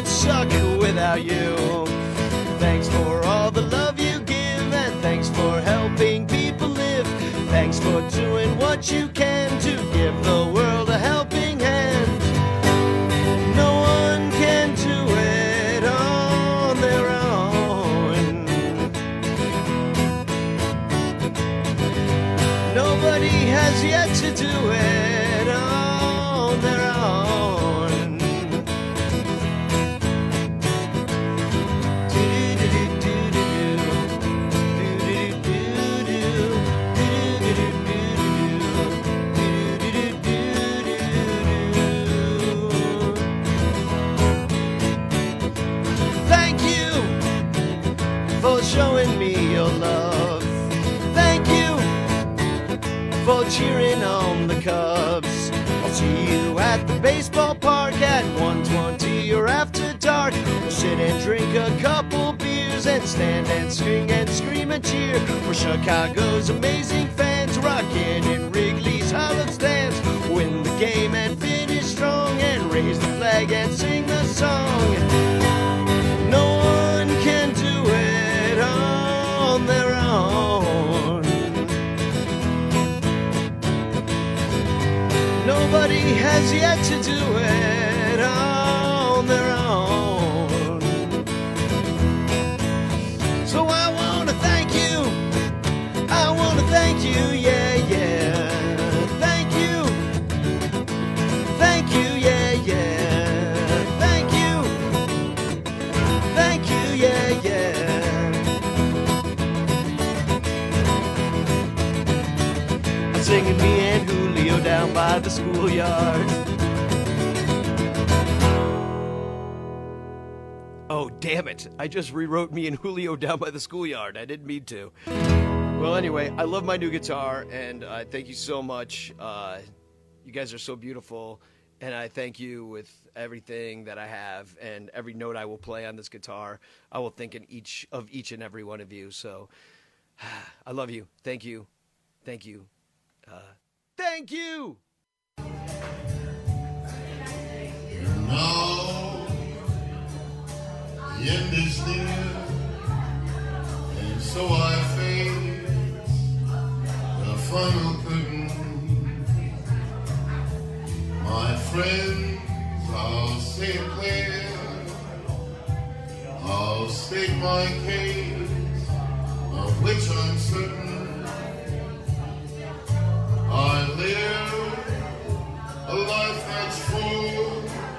Speaker 1: Would suck without you. Thanks for all the love you give, and thanks for helping people live. Thanks for doing what you can to give the world showing me your love. Thank you for cheering on the Cubs. I'll see you at the baseball park at 120 or after dark. We'll sit and drink a couple beers and stand and sing and scream and cheer for Chicago's amazing fans rocking in Wrigley's Hollow stands. Win the game and finish strong and raise the flag and sing the song. Nobody has yet to do it By the schoolyard.
Speaker 14: Oh, damn it. I just rewrote me and Julio down by the schoolyard. I didn't mean to. Well, anyway, I love my new guitar, and uh, thank you so much. Uh, you guys are so beautiful, and I thank you with everything that I have and every note I will play on this guitar. I will think in each of each and every one of you. So, [SIGHS] I love you. Thank you. Thank you. Uh, thank you.
Speaker 15: And now, the end is near, and so I face the final curtain. My friends, I'll stay clear, I'll state my case, of which I'm certain. I live a life that's full.